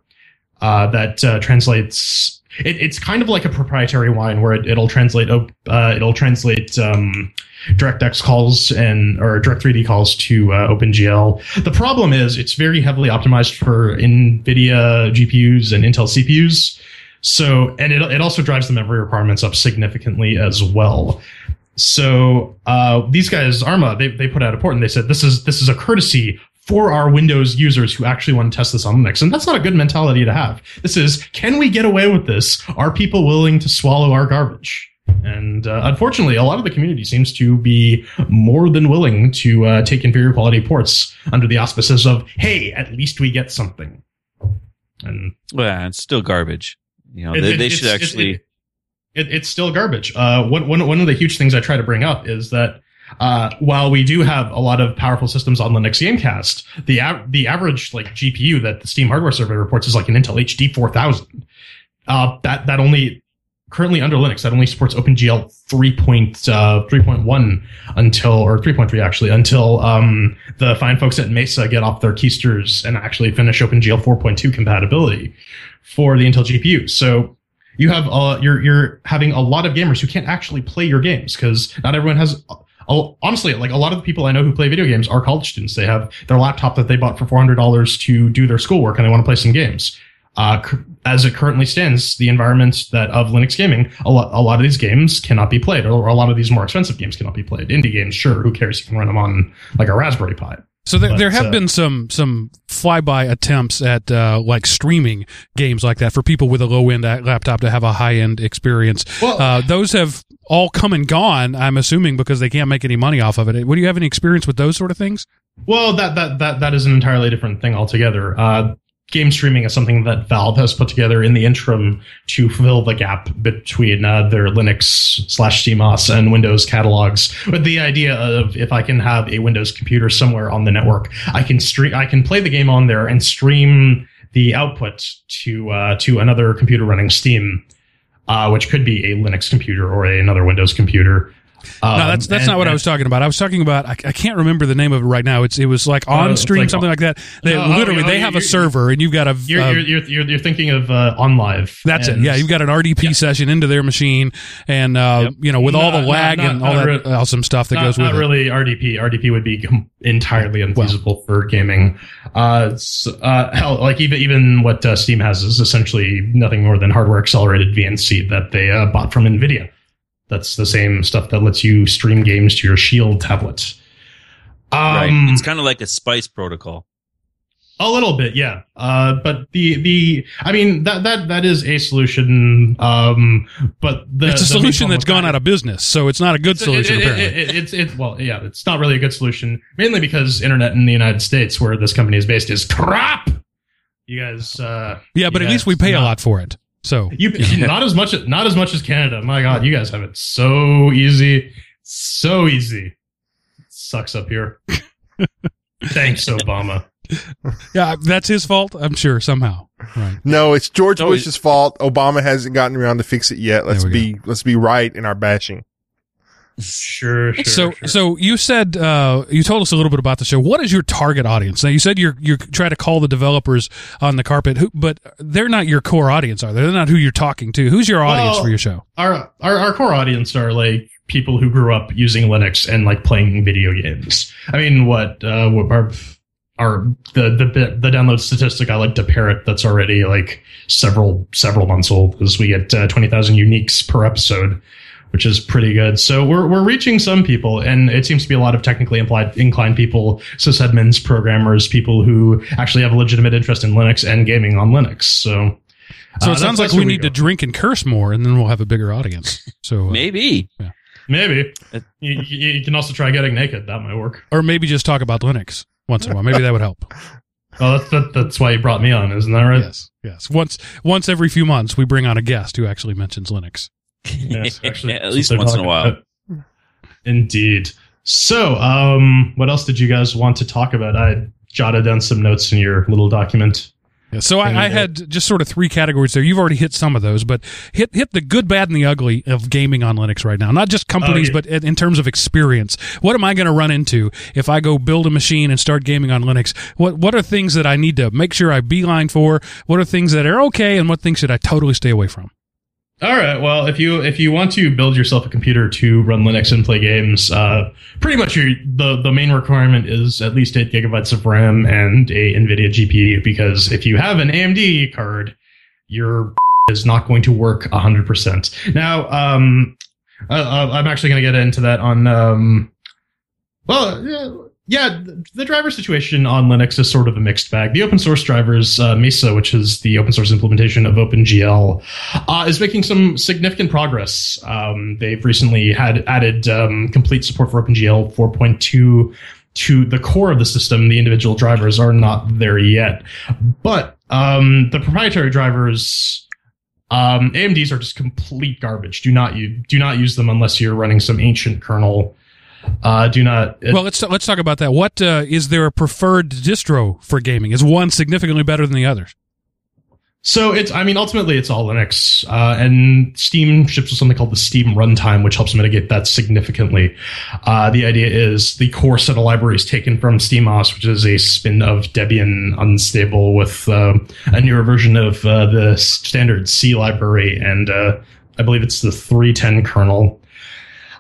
uh, that translates. It, it's kind of like a proprietary wine where it, it'll translate. op- Uh, it'll translate um, DirectX calls and or Direct3D calls to uh, OpenGL. The problem is it's very heavily optimized for NVIDIA GPUs and Intel CPUs. So and it it also drives the memory requirements up significantly as well. So uh, these guys, Arma, they, they put out a port and they said this is this is a courtesy for our Windows users who actually want to test this on Linux, and that's not a good mentality to have. This is can we get away with this? Are people willing to swallow our garbage? And uh, unfortunately, a lot of the community seems to be more than willing to uh, take inferior quality ports under the auspices of "Hey, at least we get something." And well, it's still garbage. You know, it- they, it- they should actually. it- it, it's still garbage. Uh, one, one, one of the huge things I try to bring up is that uh, while we do have a lot of powerful systems on Linux Gamecast, the av- the average like GPU that the Steam Hardware Survey reports is like an Intel HD 4000. Uh, that that only currently under Linux that only supports OpenGL 3.3.1 until or 3.3 actually until um, the fine folks at Mesa get off their keysters and actually finish OpenGL 4.2 compatibility for the Intel GPU. So you have uh, you're you're having a lot of gamers who can't actually play your games because not everyone has. Uh, Honestly, like a lot of the people I know who play video games are college students. They have their laptop that they bought for four hundred dollars to do their schoolwork, and they want to play some games. Uh, as it currently stands, the environment that of Linux gaming, a lot a lot of these games cannot be played, or a lot of these more expensive games cannot be played. Indie games, sure, who cares? You can run them on like a Raspberry Pi. So there, But, there have uh, been some some flyby attempts at uh, like streaming games like that for people with a low end laptop to have a high end experience. Well, Uh, those have all come and gone. I'm assuming because they can't make any money off of it. What do you have any experience with those sort of things? Well, that that that that is an entirely different thing altogether. Uh, game streaming is something that Valve has put together in the interim to fill the gap between uh, their Linux slash CMOS and Windows catalogs. With the idea of if I can have a Windows computer somewhere on the network, I can stream, I can play the game on there and stream the output to uh, to another computer running Steam, uh, which could be a Linux computer or a, another Windows computer. Um, no, that's that's and- not what I was talking about. I was talking about I, I can't remember the name of it right now. It's it was like Uh, on stream like- something like that. They No, oh, literally oh, they you- have a server and you've got a You're, uh, you're, you're, you're, thinking of uh, OnLive. that's it. Yeah, you've got an RDP session into their machine and uh, Yep. you know with all the lag not- and all that awesome stuff that not, goes with not it. really RDP. RDP would be entirely unfeasible for gaming. Uh, s- uh, hell, like even even what uh, Steam has is essentially nothing more than hardware accelerated VNC that they uh, bought from Nvidia. That's the same stuff that lets you stream games to your Shield tablet. right. Um, It's kind of like a spice protocol. A little bit, yeah. Uh, but the the I mean that that that is a solution. Um, but the it's a the solution that's gone that- out of business, so it's not a good It's- solution. it- it- apparently, it- it- it's it, well, yeah, it's not really a good solution. Mainly because internet in the United States, where this company is based, is crap. You guys, uh, yeah, but you at least we pay a lot for it. So You not as much, not as much as Canada. My God, you guys have it so easy, so easy. sucks up here. Thanks, Obama. yeah, that's his fault. I'm sure somehow. Right. No, it's George No, Bush's fault. Obama hasn't gotten around to fix it yet. Let's There we be let's be right in our bashing. Sure, sure. so sure. so you said uh, you told us a little bit about the show. What is your target audience? Now you said you're you're trying to call the developers on the carpet, who, but they're not your core audience, are they? They're not who you're talking to. Who's your audience Well, for your show? our, our our core audience are like people who grew up using Linux and like playing video games. I mean, what uh, what our our the the the download statistic I like to parrot that's already like several several months old is we get uh, twenty thousand uniques per episode. Which is pretty good. So we're we're reaching some people, and it seems to be a lot of technically implied, inclined people, sysadmins, programmers, people who actually have a legitimate interest in Linux and gaming on Linux. So, So uh, it sounds like that's we need go. to drink and curse more, and then we'll have a bigger audience. So uh, Maybe. Maybe. Uh, You, you, you can also try getting naked. That might work. or maybe just talk about Linux once in a while. Maybe that would help. Oh, that's, that, that's why you brought me on, isn't that right? Yes, yes. Once once every few months, we bring on a guest who actually mentions Linux. Yes, actually, At least once in a while. that. Indeed. So, um, what else did you guys want to talk about? I jotted down some notes in your little document. Yeah, so I, I had just sort of three categories there. You've already hit some of those, but hit hit the good, bad, and the ugly of gaming on Linux right now. Not just companies, yeah. but in in terms of experience. What am I going to run into if I go build a machine and start gaming on Linux? What what are things that I need to make sure I beeline for? What are things that are okay, and what things should I totally stay away from? All right. Well, if you if you want to build yourself a computer to run Linux and play games, uh, pretty much your, the the main requirement is at least eight gigabytes of RAM and a NVIDIA GPU. Because if you have an AMD card, your is not going to work hundred percent. Now, um, uh, I'm actually going to get into that on. Um, well, yeah, yeah, the driver situation on Linux is sort of a mixed bag. The open source drivers, uh, Mesa, which is the open source implementation of OpenGL, uh, is making some significant progress. Um, they've recently had added um, complete support for OpenGL 4.2 to the core of the system. The individual drivers are not there yet, but um, the proprietary drivers. Um, AMD's are just complete garbage. Do not you do not use them unless you're running some ancient kernel. Uh, do not. Well, let's let's talk about that. What uh, is there a preferred distro for gaming? Is one significantly better than the others? So it's, I mean, ultimately it's all Linux, uh, and Steam ships with something called the Steam runtime, which helps mitigate that significantly. Uh, the idea is the core set of libraries taken from SteamOS, which is a spin of Debian unstable with uh, a newer version of uh, the standard C library, and uh, I believe it's the 310 kernel.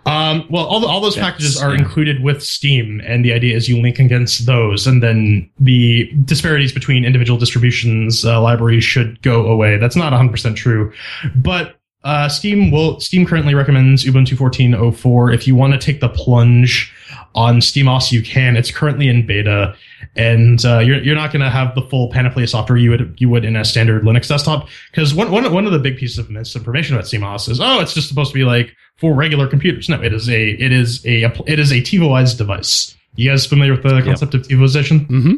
Um, well, all, the, all those packages are yeah. included with Steam, and the idea is you link against those, and then the disparities between individual distributions uh, libraries should go away. That's not 100% true, but uh, Steam will Steam currently recommends Ubuntu 14.04. If you want to take the plunge on SteamOS, you can. It's currently in beta, and uh, you're you're not going to have the full panoply of software you would you would in a standard Linux desktop. Because one, one one of the big pieces of misinformation about SteamOS is oh, it's just supposed to be like for regular computers. No, it is a it is a it is a TiVoized device. You guys familiar with the concept of TiVoization? Mm-hmm.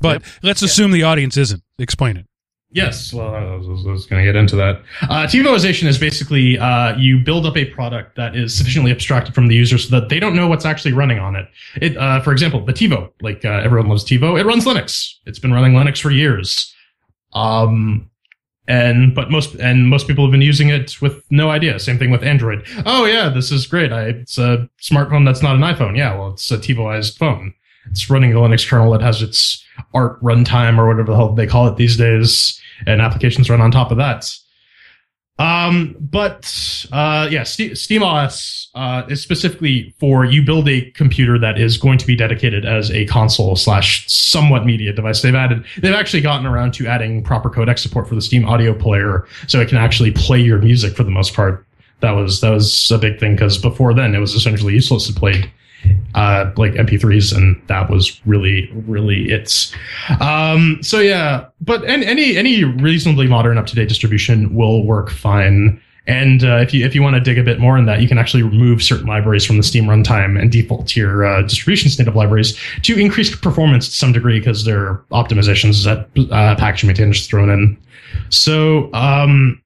But let's assume the audience isn't. Explain it. Yes, well, I was, was going to get into that. Uh, TiVoization is basically uh, you build up a product that is sufficiently abstracted from the user so that they don't know what's actually running on it. It, uh, for example, the TiVo, like uh, everyone loves TiVo, it runs Linux. It's been running Linux for years. Um, and but most and most people have been using it with no idea. Same thing with Android. Oh yeah, this is great. I, it's a smartphone that's not an iPhone. Yeah, well, it's a TiVoized phone. It's running a Linux kernel that has its art runtime or whatever the hell they call it these days, and applications run on top of that. Um, but uh, yeah, Ste- SteamOS uh, is specifically for you build a computer that is going to be dedicated as a console slash somewhat media device. They've added, they've actually gotten around to adding proper codec support for the Steam Audio Player, so it can actually play your music for the most part. That was that was a big thing because before then it was essentially useless to play uh, like MP3s, and that was really, really it. Um, so yeah, but any any, any reasonably modern, up to date distribution will work fine. And uh, if you if you want to dig a bit more in that, you can actually remove certain libraries from the Steam runtime and default to your uh, distribution native libraries to increase performance to some degree because there are optimizations that uh, packaging maintainers thrown in. So, um,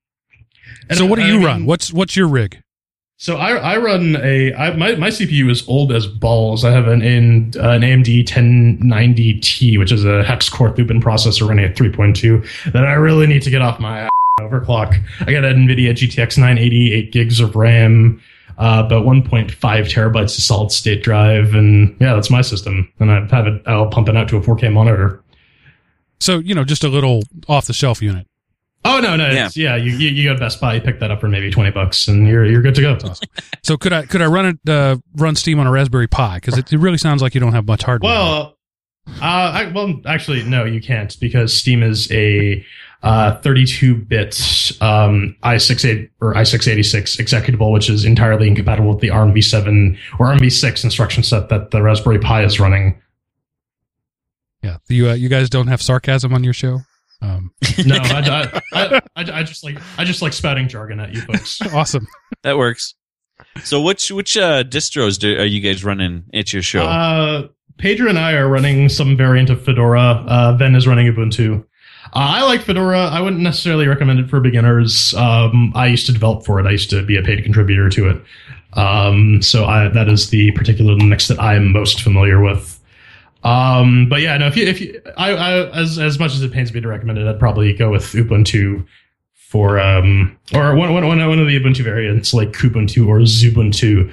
So what do I you mean- run? What's what's your rig? So I, I run a I, my my CPU is old as balls. I have an an, an AMD 1090T, which is a hex core Thuban processor running at 3.2 that I really need to get off my ass overclock. I got an NVIDIA GTX 980, 8 gigs of RAM, uh, about 1.5 terabytes of solid state drive, and yeah, that's my system. And I have it. I'll pump it out to a 4K monitor. So you know, just a little off the shelf unit. Oh no no yeah, yeah you, you you go to Best Buy, you pick that up for maybe 20 bucks, and you're you're good to go. So could I could I run it uh, run Steam on a Raspberry Pi? Because it, it really sounds like you don't have much hardware. Well, uh, I, well, actually, no, you can't because Steam is a uh, 32-bit um, i6 or i686 executable, which is entirely incompatible with the ARM v7 or ARM v6 instruction set that the Raspberry Pi is running. yeah, you uh, you guys don't have sarcasm on your show. Um, No, I, I, I, I, I just like I just like spouting jargon at you folks. awesome. That works. So which which uh, distros do, are you guys running at your show? Uh, Pedro and I are running some variant of Fedora. Uh, Ven is running Ubuntu. Uh, I like Fedora. I wouldn't necessarily recommend it for beginners. Um, I used to develop for it. I used to be a paid contributor to it. Um, so I, that is the particular Linux that I am most familiar with. Um, but yeah, no. If you, if you, I, I, as as much as it pains me to recommend it, I'd probably go with Ubuntu for um, or one one one one of the Ubuntu variants like Kubuntu or Xubuntu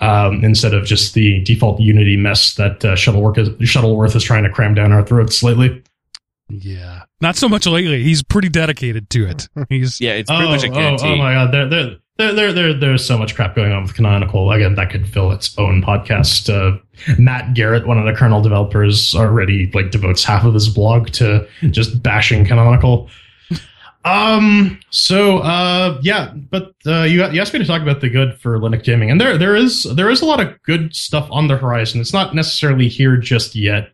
um, instead of just the default Unity mess that uh, Shuttleworth is, Shuttleworth is trying to cram down our throats lately. Yeah, not so much lately. He's pretty dedicated to it. He's yeah, it's pretty oh, much a oh, guarantee. oh my god, there, there, there, there, there, there's so much crap going on with Canonical. Again, that could fill its own podcast. Uh, Matt Garrett, one of the kernel developers, already like devotes half of his blog to just bashing Canonical. Um. So, uh, yeah, but uh, you you asked me to talk about the good for Linux gaming, and there there is there is a lot of good stuff on the horizon. It's not necessarily here just yet.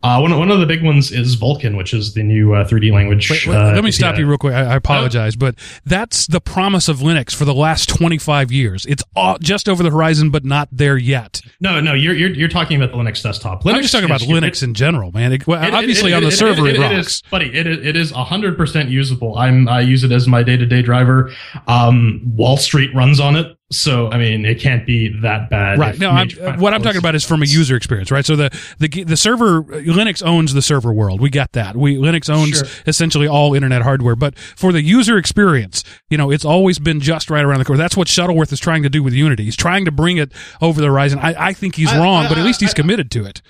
Uh, one one of the big ones is Vulkan, which is the new uh, 3D language. Wait, wait, uh, let me stop yeah. you real quick. I, I apologize, but that's the promise of Linux for the last 25 years. It's all, just over the horizon, but not there yet. No, no, you're you're, you're talking about the Linux desktop. Linux I'm just talking about is- Linux in general, man. It, well, it- it- obviously, it- on the it- server, it, it, it rocks. is, buddy. It is, it is hundred percent usable. I'm I use it as my day to day driver. Um, Wall Street runs on it, so I mean it can't be that bad. Right. No, I'm, uh, what I'm talking about is from a user experience, right? So the the the server Linux owns the server world. We got that. We Linux owns Sure. essentially all internet hardware, but for the user experience, you know, it's always been just right around the corner. That's what Shuttleworth is trying to do with Unity. He's trying to bring it over the horizon. I, I think he's I- wrong, I- but at least he's committed to it.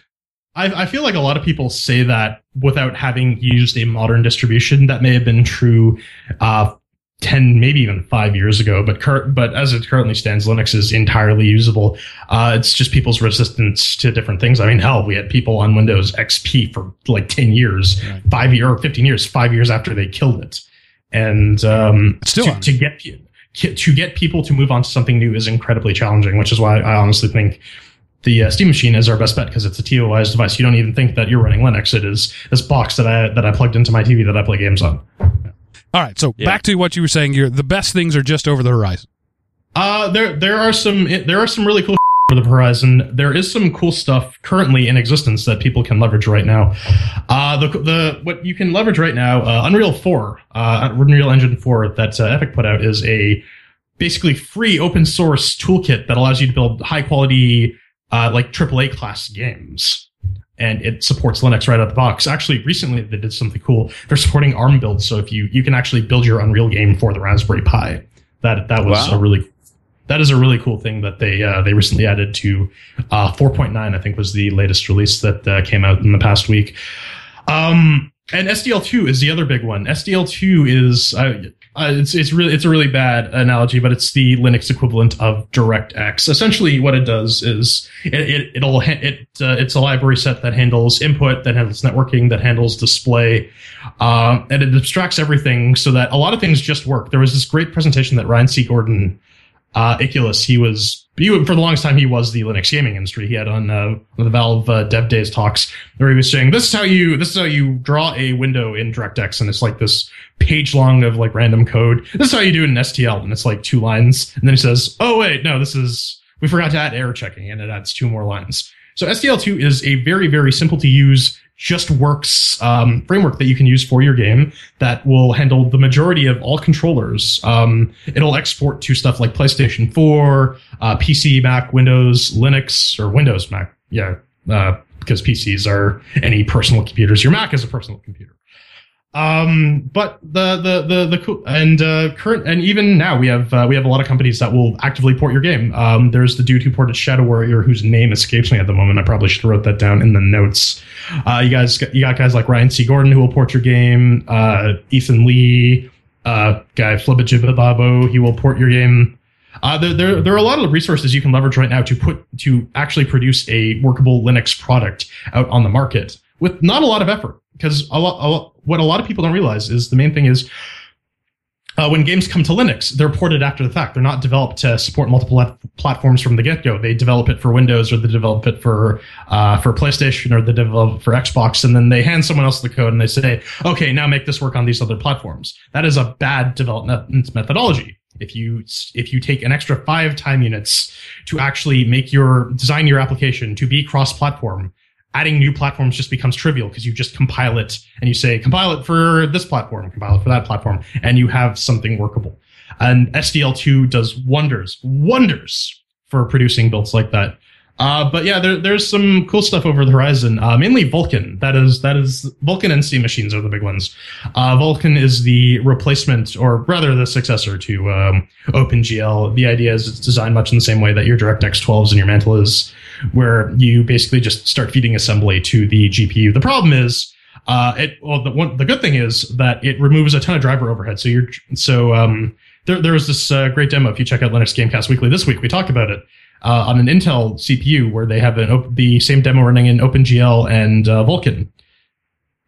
I, I feel like a lot of people say that without having used a modern distribution. That may have been true uh, 10, maybe even five years ago, but cur- but as it currently stands, Linux is entirely usable. Uh, it's just people's resistance to different things. I mean, hell, we had people on Windows XP for like 10 years, Right. five year or 15 years, five years after they killed it. And um, still to, to get to get people to move on to something new is incredibly challenging, which is why I honestly think the uh, Steam Machine is our best bet because it's a TOS device. You don't even think that you're running Linux. It is this box that I that I plugged into my TV that I play games on. All right. So Yeah. back to what you were saying. You're, the best things are just over the horizon. Uh, there there are some there are some really cool over the horizon. There is some cool stuff currently in existence that people can leverage right now. Uh, the the what you can leverage right now, uh, Unreal Four, uh, Unreal Engine Four that uh, Epic put out is a basically free open source toolkit that allows you to build high quality uh, like AAA class games. And it supports Linux right out of the box. Actually, recently they did something cool. They're supporting ARM builds, so if you you can actually build your Unreal game for the Raspberry Pi. That that was Wow. a really that is a really cool thing that they uh, they recently added to uh, 4.9. I think was the latest release that uh, came out in the past week. Um, and SDL2 is the other big one. SDL2 is uh, it's it's really it's a really bad analogy, but it's the Linux equivalent of DirectX. Essentially, what it does is it, it it'll ha- it uh, it's a library set that handles input, that handles networking, that handles display, uh, and it abstracts everything so that a lot of things just work. There was this great presentation that Ryan C. Gordon uh, Icculus, he was he, for the longest time he was the Linux gaming industry. He had on uh, the Valve uh, Dev Days talks where he was saying, "This is how you this is how you draw a window in DirectX, and it's like this page long of like random code. This is how you do it in SDL, and it's like two lines. And then he says, "Oh wait, no, this is we forgot to add error checking, and it adds two more lines." So SDL2 is a very, very simple to use, just works um, framework that you can use for your game that will handle the majority of all controllers. Um, it'll export to stuff like PlayStation 4, uh, PC, Mac, Windows, Linux, or Windows, Mac. Yeah, uh, because PCs are any personal computers. Your Mac is a personal computer. Um, but the the the the cool and uh, current and even now we have uh, we have a lot of companies that will actively port your game. Um, there's the dude who ported Shadow Warrior whose name escapes me at the moment. I probably should have wrote that down in the notes. Uh, you guys you got guys like Ryan C. Gordon who will port your game. Uh, Ethan Lee, uh, guy flibitijibibo, he will port your game. Uh, there, there, there are a lot of resources you can leverage right now to put to actually produce a workable Linux product out on the market with not a lot of effort. Because a lot, a lot, what a lot of people don't realize is the main thing is uh, when games come to Linux, they're ported after the fact. They're not developed to support multiple lat- platforms from the get go. They develop it for Windows, or they develop it for uh, for PlayStation, or they develop it for Xbox, and then they hand someone else the code and they say, "Okay, now make this work on these other platforms." That is a bad development methodology. If you if you take an extra five time units to actually make your design your application to be cross platform, adding new platforms just becomes trivial because you just compile it and you say compile it for this platform, compile it for that platform, and you have something workable. And SDL2 does wonders, wonders for producing builds like that. Uh, but yeah, there, there's some cool stuff over the horizon. Uh, mainly Vulkan. That is that is Vulkan and C machines are the big ones. Uh, Vulkan is the replacement, or rather the successor to um, OpenGL. The idea is it's designed much in the same way that your DirectX 12s and your Mantle is, where you basically just start feeding assembly to the GPU. The problem is. Uh, it well the one the good thing is that it removes a ton of driver overhead. So you're so um, there there was this uh, great demo. If you check out Linux Gamecast Weekly this week, we talked about it uh, on an Intel CPU where they have an op- the same demo running in OpenGL and uh, Vulkan.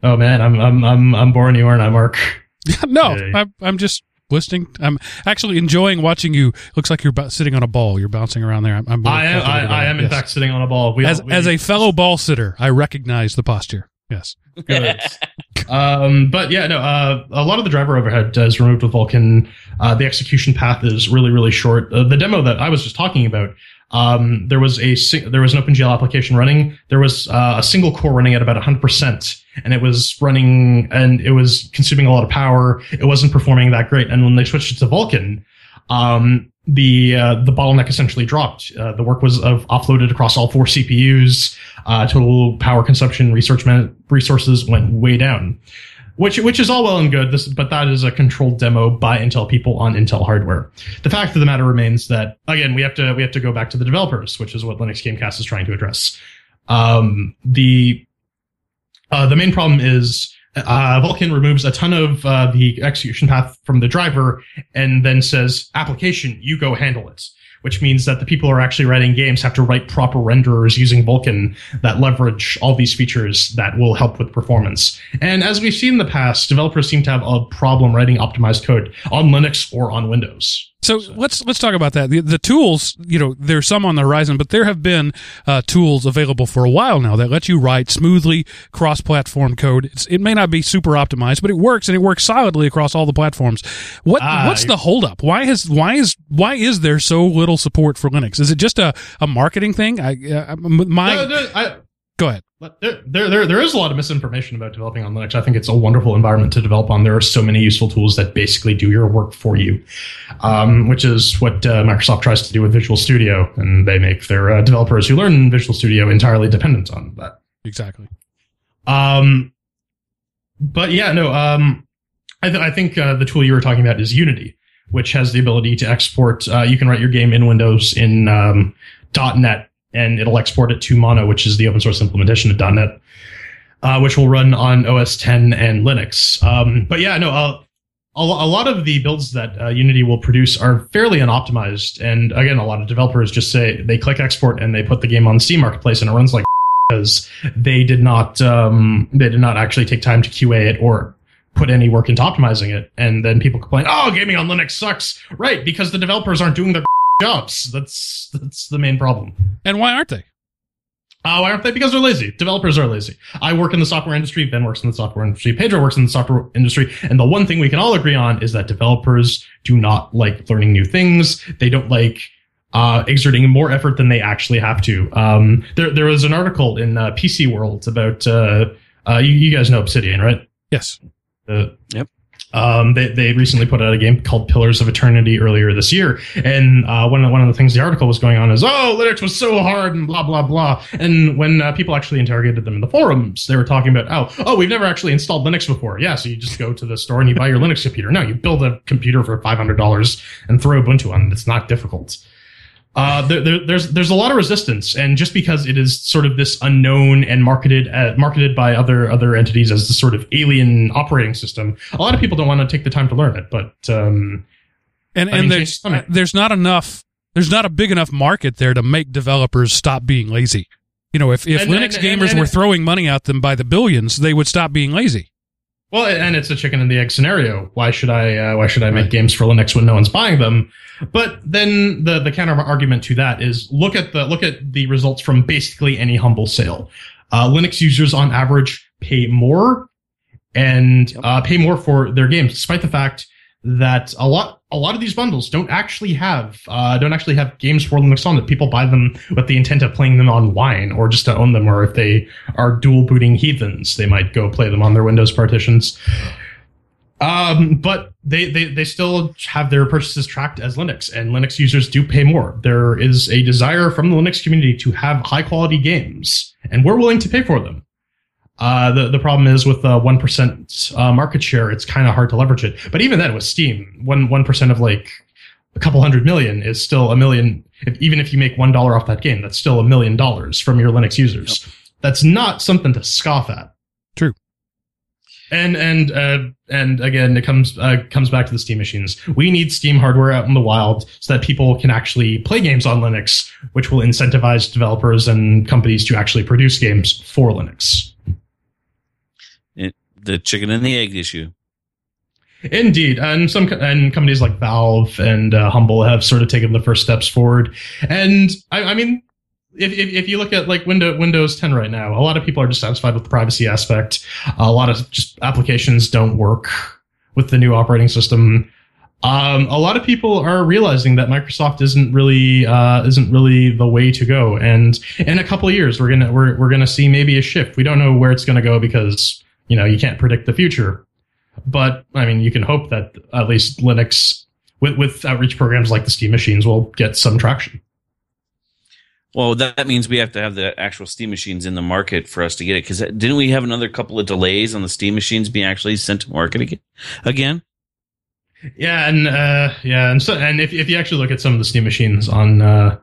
Oh man, I'm I'm I'm I'm boring you, aren't I, Mark? no. I'm, I'm just listening. I'm actually enjoying watching you. Looks like you're bu- sitting on a ball. You're bouncing around there. I'm, I'm I am I, I am in fact sitting on a ball. We, as we- as a fellow ball sitter, I recognize the posture. Yes. Good. um, but yeah, no, uh, a lot of the driver overhead is removed with Vulkan. Uh, the execution path is really, really short. Uh, the demo that I was just talking about, um, there was a there was an OpenGL application running. There was uh, a single core running at about 100 percent, and it was running and it was consuming a lot of power. It wasn't performing that great. And when they switched it to Vulkan, um, the uh, the bottleneck essentially dropped. Uh, the work was of offloaded across all four CPUs. Uh, total power consumption, research resources went way down, which which is all well and good. This, but that is a controlled demo by Intel people on Intel hardware. The fact of the matter remains that again we have to we have to go back to the developers, which is what Linux Gamecast is trying to address. Um, the uh, the main problem is uh, Vulkan removes a ton of uh, the execution path from the driver and then says, application, you go handle it. Which means that the people who are actually writing games have to write proper renderers using Vulkan that leverage all these features that will help with performance. And as we've seen in the past, developers seem to have a problem writing optimized code on Linux or on Windows. So let's let's talk about that. The, the tools, you know, there's some on the horizon, but there have been uh, tools available for a while now that let you write smoothly cross-platform code. It's, it may not be super optimized, but it works and it works solidly across all the platforms. What Ah, what's the holdup? Why has why is why is there so little support for Linux? Is it just a, a marketing thing? I uh, my No, no, I- go ahead. But there, there, there, there is a lot of misinformation about developing on Linux. I think it's a wonderful environment to develop on. There are so many useful tools that basically do your work for you, um, which is what uh, Microsoft tries to do with Visual Studio, and they make their uh, developers who learn Visual Studio entirely dependent on that. exactly. Um, but yeah, no. Um, I, th- I think uh, the tool you were talking about is Unity, which has the ability to export. Uh, you can write your game in Windows in um, .NET, and it'll export it to Mono, which is the open source implementation of .NET, uh, which will run on OS 10 and Linux. Um, but yeah, no. Uh, a, a lot of the builds that uh, Unity will produce are fairly unoptimized, and again, a lot of developers just say they click export and they put the game on Steam Marketplace, and it runs like because they did not um, they did not actually take time to QA it or put any work into optimizing it. And then people complain, "Oh, gaming on Linux sucks." Right, because the developers aren't doing their jobs. That's that's the main problem. And why aren't they? Uh, why aren't they? Because they're lazy. Developers are lazy. I work in the software industry. Ben works in the software industry. Pedro works in the software industry. And the one thing we can all agree on is that developers do not like learning new things. They don't like uh, exerting more effort than they actually have to. Um, there, there was an article in uh, PC World about uh, uh, you, you guys know Obsidian, right? Yes. Uh, Yep. Um, they, they recently put out a game called Pillars of Eternity earlier this year, and uh, one of one of the things the article was going on is, oh, Linux was so hard and blah blah blah. And when uh, people actually interrogated them in the forums, they were talking about, oh, oh, we've never actually installed Linux before. Yeah, so you just go to the store and you buy your Linux computer. No, you build a computer for five hundred dollars and throw Ubuntu on it. It's not difficult uh, there, there, there's there's a lot of resistance, and just because it is sort of this unknown and marketed uh, marketed by other other entities as the sort of alien operating system, a lot of people don't want to take the time to learn it. But um, And I and mean, there's coming. there's not enough there's not a big enough market there to make developers stop being lazy. You know, if if And- Linux and- and- gamers were throwing money at them by the billions, they would stop being lazy. Well, and it's a chicken and the egg scenario. Why should I uh, why should I make Right. games for Linux when no one's buying them? But then the the counter argument to that is look at the look at the results from basically any humble sale. Uh, Linux users on average pay more and uh, pay more for their games, despite the fact that a lot a lot of these bundles don't actually have uh, don't actually have games for Linux on it. People buy them with the intent of playing them online or just to own them, or if they are dual booting heathens, they might go play them on their Windows partitions. Um, but they, they they still have their purchases tracked as Linux, and Linux users do pay more. There is a desire from the Linux community to have high quality games, and we're willing to pay for them. Uh, the the problem is with uh one percent uh, market share, it's kind of hard to leverage it. But even then, with Steam, one one percent of like a couple hundred million is still a million. If, even if you make one dollar off that game, that's still a million dollars from your Linux users. That's not something to scoff at. True. And and uh, and again, it comes uh, comes back to the Steam machines. We need Steam hardware out in the wild so that people can actually play games on Linux, which will incentivize developers and companies to actually produce games for Linux. The chicken and the egg issue. Indeed, and some and companies like Valve and uh, Humble have sort of taken the first steps forward. And I, I mean, if, if if you look at like Windows Windows 10 right now, a lot of people are dissatisfied with the privacy aspect. A lot of just applications don't work with the new operating system. Um, a lot of people are realizing that Microsoft isn't really uh, isn't really the way to go. And in a couple of years, we're gonna we're we're gonna see maybe a shift. We don't know where it's gonna go because you know you can't predict the future. But I mean, you can hope that at least Linux with with outreach programs like the Steam machines will get some traction. Well, that, means we have to have the actual Steam machines in the market for us to get it. Because didn't we have another couple of delays on the Steam machines being actually sent to market again? Again? Yeah, and uh, yeah, and so and if if you actually look at some of the Steam machines on uh,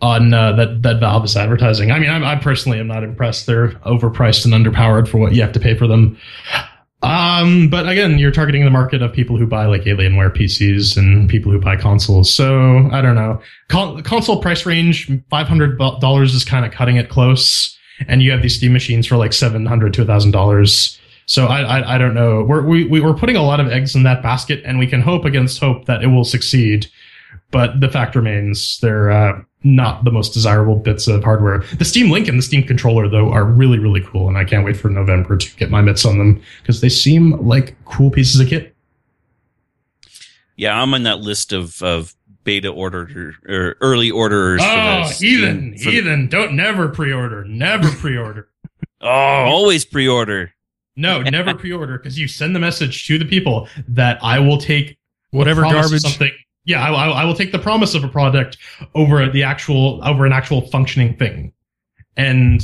on uh, that that Valve is advertising, I mean, I'm, I personally am not impressed. They're overpriced and underpowered for what you have to pay for them. Um, but again, you're targeting the market of people who buy like Alienware PCs and people who buy consoles. So I don't know. Con- console price range five hundred dollars is kind of cutting it close, and you have these Steam machines for like seven hundred to thousand dollars. So I, I I don't know. We're we, we we're putting a lot of eggs in that basket, and we can hope against hope that it will succeed. But the fact remains, they're uh, not the most desirable bits of hardware. The Steam Link and the Steam Controller, though, are really really cool, and I can't wait for November to get my mitts on them because they seem like cool pieces of kit. Yeah, I'm on that list of, of beta order or early orderers. for Oh, the Steam- Ethan, for the- Ethan, don't never pre-order, never pre-order. oh, always pre-order. No, never pre-order because you send the message to the people that I will take Whatever garbage. something. Yeah, I, I, I will take the promise of a product over the actual over an actual functioning thing, and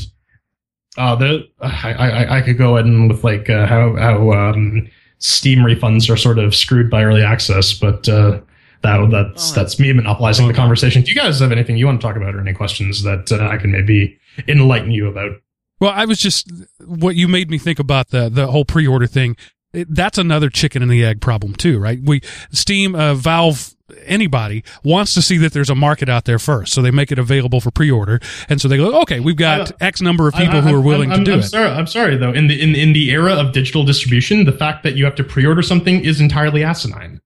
Uh, the I, I I could go in with like uh, how how um, Steam refunds are sort of screwed by early access, but uh, that that's Oh, that's me monopolizing the conversation. Do you guys have anything you want to talk about or any questions that uh, I can maybe enlighten you about? Well, I was just what you made me think about the the whole pre-order thing. It, that's another chicken and the egg problem too, right? We Steam, uh, Valve, anybody wants to see that there's a market out there first, so they make it available for pre-order, and so they go, okay, we've got X number of people I- I- who are I'm- willing I'm, to do I'm it. Sorry, I'm sorry though. In the in in the era of digital distribution, the fact that you have to pre-order something is entirely asinine.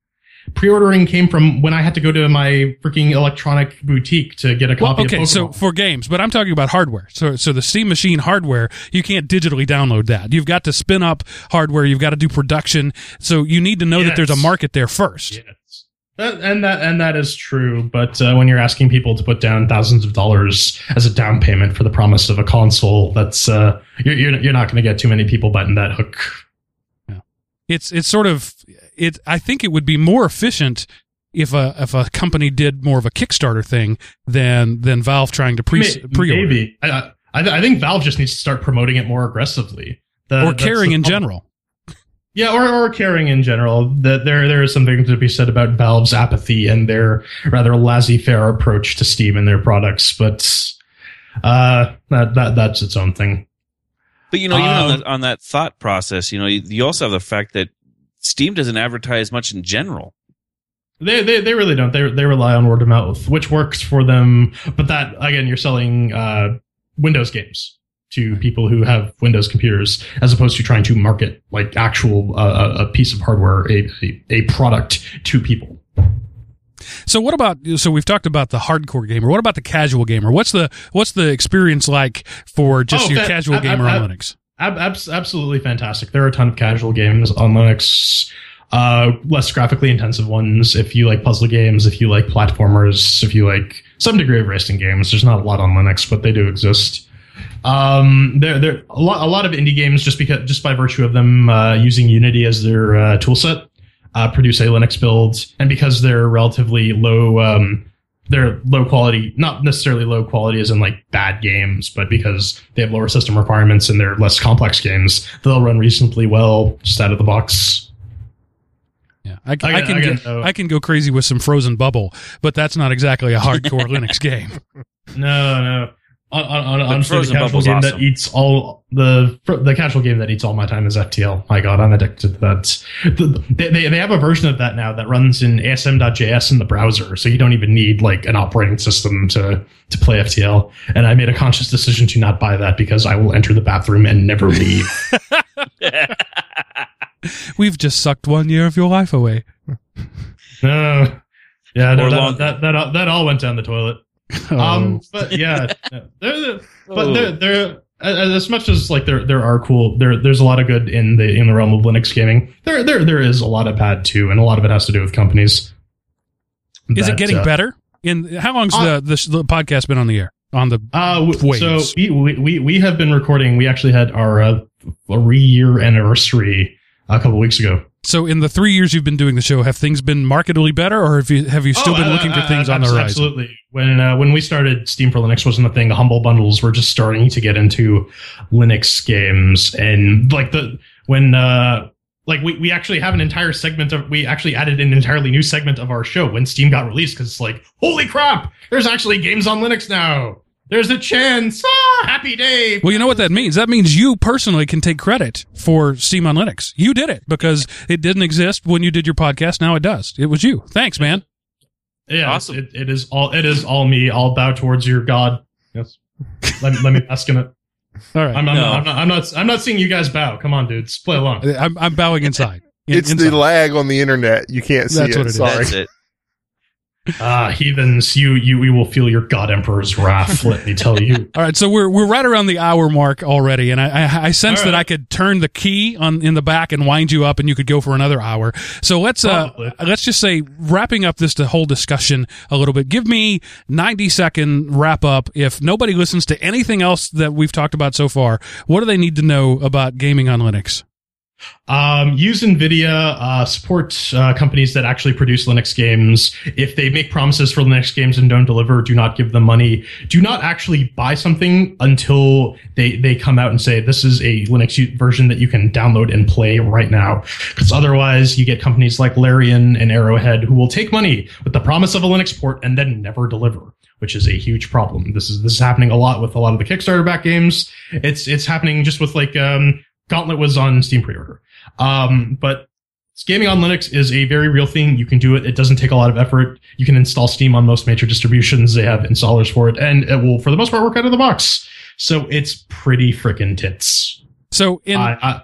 Pre-ordering came from when I had to go to my freaking electronic boutique to get a Well, copy. okay, of so for games, but I'm talking about hardware. So, so the Steam Machine hardware, you can't digitally download that. You've got to spin up hardware. You've got to do production. So you need to know that there's a market there first. Yes. And that and that is true, but uh, when you're asking people to put down thousands of dollars as a down payment for the promise of a console, that's uh, you're you're, you're not going to get too many people biting that hook. It's it's sort of it. I think it would be more efficient if a if a company did more of a Kickstarter thing than than Valve trying to pre pre-order Maybe I, I I think Valve just needs to start promoting it more aggressively. The- or caring in problem. general. Yeah, or, or caring in general. That there there is something to be said about Valve's apathy and their rather laissez-faire approach to Steam and their products, but uh, that that that's its own thing. But you know, even on, Um, that, on that thought process, you know, you, you also have the fact that Steam doesn't advertise much in general. They, they they really don't. They they rely on word of mouth, which works for them. But that again, you're selling uh, Windows games to people who have Windows computers, as opposed to trying to market like actual uh, a piece of hardware, a, a a product to people. So what about so we've talked about the hardcore gamer. What about the casual gamer? What's the what's the experience like for just Oh, your that- casual gamer on Linux? Ab- abs- absolutely fantastic. There are a ton of casual games on Linux. Uh, less graphically intensive ones. If you like puzzle games, if you like platformers, if you like some degree of racing games, there's not a lot on Linux, but they do exist. Um, there, there a lot, a lot of indie games just because, just by virtue of them uh, using Unity as their uh, toolset, uh, produce a Linux build, and because they're relatively low, um, they're low quality, not necessarily low quality as in like bad games, but because they have lower system requirements and they're less complex games, they'll run reasonably well just out of the box. Yeah, I, can- I can get, I can go crazy with some Frozen Bubble, but that's not exactly a hardcore Linux game. No, no. On, on, on, But honestly, the casual Bubble's game awesome. that eats all the the casual game that eats all my time is FTL. My God, I'm addicted to that. The, they, they they have a version of that now that runs in ASM.js in the browser, so you don't even need like an operating system to to play FTL. And I made a conscious decision to not buy that because I will enter the bathroom and never leave. We've just sucked one year of your life away. no, yeah, no, that, that that that all went down the toilet. Oh. Um, but yeah, no, they're, they're, but there, there, as much as like there, there are cool. There, there's a lot of good in the in the realm of Linux gaming. There, there, there is a lot of bad too, and a lot of it has to do with companies. Is it getting uh, better? In how long's Uh, the, the the podcast been on the air? On the Uh, w- so Waves. we, we we we have been recording. We actually had our uh, three year anniversary a couple weeks ago. So in the three years you've been doing the show, have things been markedly better, or have you have you still Oh, been uh, looking for uh, things on the horizon? Absolutely. When uh, when we started, Steam for Linux wasn't a thing. Humble bundles were just starting to get into Linux games, and like the when uh, like we, we actually have an entire segment of we actually added an entirely new segment of our show when Steam got released because it's like holy crap, there's actually games on Linux now. There's a chance. Ah, happy day. Well, you know what that means. That means you personally can take credit for Steam on Linux. You did it because it didn't exist when you did your podcast. Now it does. It was you. Thanks, man. Yeah, Awesome. It, it is all it is all me. I'll bow towards your God. Yes. let, let me bask in it. All right. I'm, I'm, No. not, I'm not. I'm not. I'm not seeing you guys bow. Come on, dudes. Play along. I'm, I'm bowing inside. In- It's inside. the lag on the internet. You can't see That's it. what it is. Sorry. That's it. Ah, heathens, you you you will feel your god emperor's wrath. let me tell you. All right, so we're we're right around the hour mark already, and I I, I sense All that. I could turn the key on in the back and wind you up, and you could go for another hour. So let's uh let's just say wrapping up this whole discussion a little bit. Give me ninety second wrap up. If nobody listens to anything else that we've talked about so far, what do they need to know about gaming on Linux? Um, use NVIDIA, uh, support uh, companies that actually produce Linux games. If they make promises for Linux games and don't deliver, do not give them money. Do not actually buy something until they, they come out and say, this is a Linux version that you can download and play right now. Because otherwise, you get companies like Larian and Arrowhead who will take money with the promise of a Linux port and then never deliver which is a huge problem. This is this is happening a lot with a lot of the Kickstarter back games. It's it's happening just with like um, Gauntlet was on Steam pre-order. Um, but gaming on Linux is a very real thing. You can do it. It doesn't take a lot of effort. You can install Steam on most major distributions. They have installers for it, and it will, for the most part, work out of the box. So it's pretty freaking tits. So in I, I,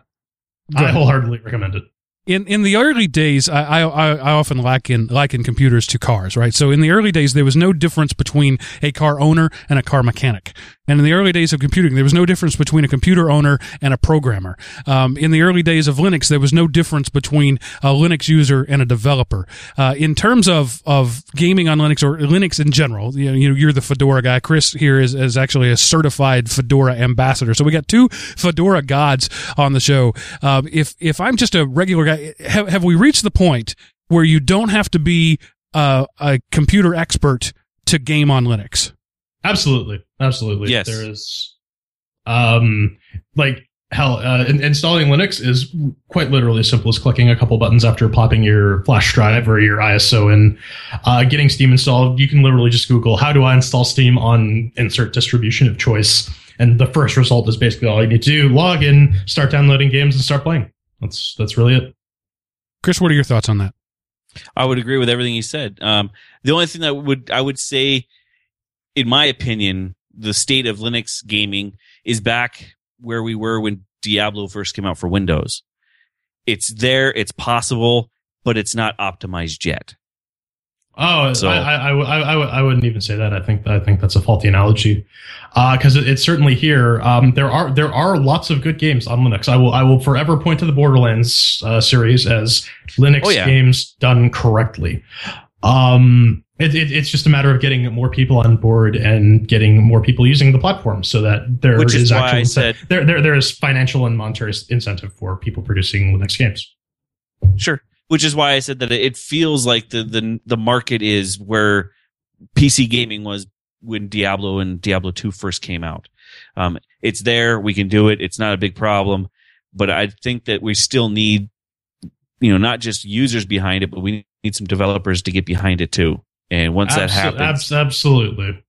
I wholeheartedly recommend it in in the early days, I, I I often liken liken computers to cars, right? So in the early days, there was no difference between a car owner and a car mechanic. And in the early days of computing, there was no difference between a computer owner and a programmer. Um, in the early days of Linux, there was no difference between a Linux user and a developer. Uh, in terms of of gaming on Linux or Linux in general, you know, you're the Fedora guy. Chris here is, is actually a certified Fedora ambassador. So we got two Fedora gods on the show. Um, if if I'm just a regular guy, have, have we reached the point where you don't have to be uh, a computer expert to game on Linux? Absolutely, absolutely. Yes. there is. Um, like hell, uh, in- installing Linux is quite literally as simple as clicking a couple buttons after popping your flash drive or your ISO in. Uh, getting Steam installed, you can literally just Google "How do I install Steam on insert distribution of choice," and the first result is basically all you need to do: log in, start downloading games, and start playing. That's that's really it. Chris, what are your thoughts on that? I would agree with everything he said. Um, the only thing that would I would say, in my opinion, the state of Linux gaming is back where we were when Diablo first came out for Windows. It's there, it's possible, but it's not optimized yet. Oh, So- I, I, I, I, I wouldn't even say that. I think I think that's a faulty analogy, because it, it's certainly here. Um, there are there are lots of good games on Linux. I will I will forever point to the Borderlands uh, series as Linux Oh, yeah. games done correctly. Um, it, it, it's just a matter of getting more people on board and getting more people using the platform, so that there Which is why actual said- there, there there is financial and monetary incentive for people producing Linux games. Sure. Which is why I said that it feels like the the the market is where PC gaming was when Diablo and Diablo 2 first came out. Um, it's there, we can do it. It's not a big problem, but I think that we still need you know, not just users behind it, but we need some developers to get behind it too. And once that happens, abs- absolutely.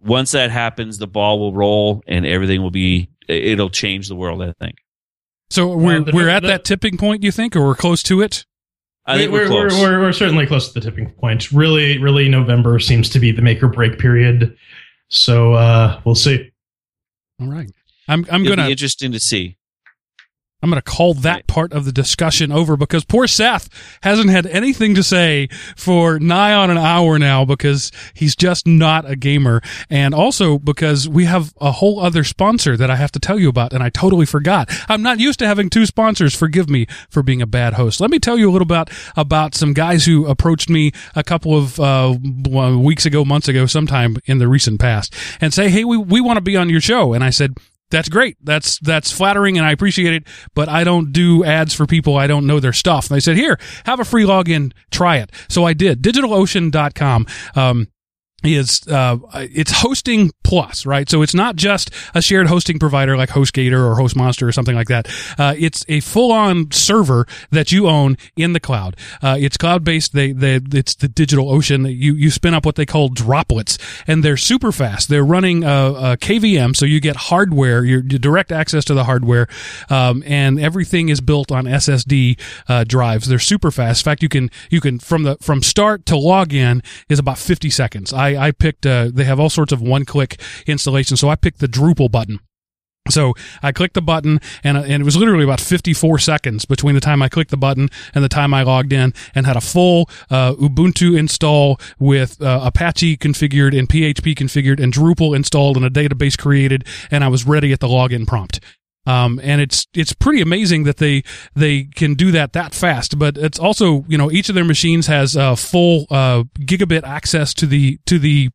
once that happens, the ball will roll and everything will be it'll change the world, I think. So we're the- we're at the- that tipping point, you think, or we're close to it? I think we're, we're, close. We're, we're, certainly close to the tipping point. Really, really, November seems to be the make or break period. So uh, we'll see. All right. I'm I'm It'll gonna be interesting to see. I'm going to call that Right. part of the discussion over because poor Seth hasn't had anything to say for nigh on an hour now because he's just not a gamer. And also because we have a whole other sponsor that I have to tell you about and I totally forgot. I'm not used to having two sponsors. Forgive me for being a bad host. Let me tell you a little about, about some guys who approached me a couple of, uh, weeks ago, months ago, sometime in the recent past and say, Hey, we, we want to be on your show. And I said, that's great. That's that's flattering, and I appreciate it. But I don't do ads for people I don't know their stuff. And they said, "Here, have a free login. Try it." So I did. DigitalOcean.com. Um, is uh, it's hosting plus, right? So it's not just a shared hosting provider like HostGator or HostMonster or something like that. Uh, it's a full-on server that you own in the cloud. Uh, it's cloud-based. They, they, it's the digital ocean. You you spin up what they call droplets, and they're super fast. They're running a, a KVM, so you get hardware, your direct access to the hardware, um, and everything is built on SSD uh, drives. They're super fast. In fact, you can you can from the from start to log in is about 50 seconds. I I picked. Uh, they have all sorts of one click installation, so I picked the Drupal button. So I clicked the button, and, and it was literally about 54 seconds between the time I clicked the button and the time I logged in, and had a full uh, Ubuntu install with uh, Apache configured and PHP configured, and Drupal installed and a database created, and I was ready at the login prompt. Um, and it's it's pretty amazing that they they can do that that fast. But it's also you know each of their machines has uh, full uh, gigabit access to the to the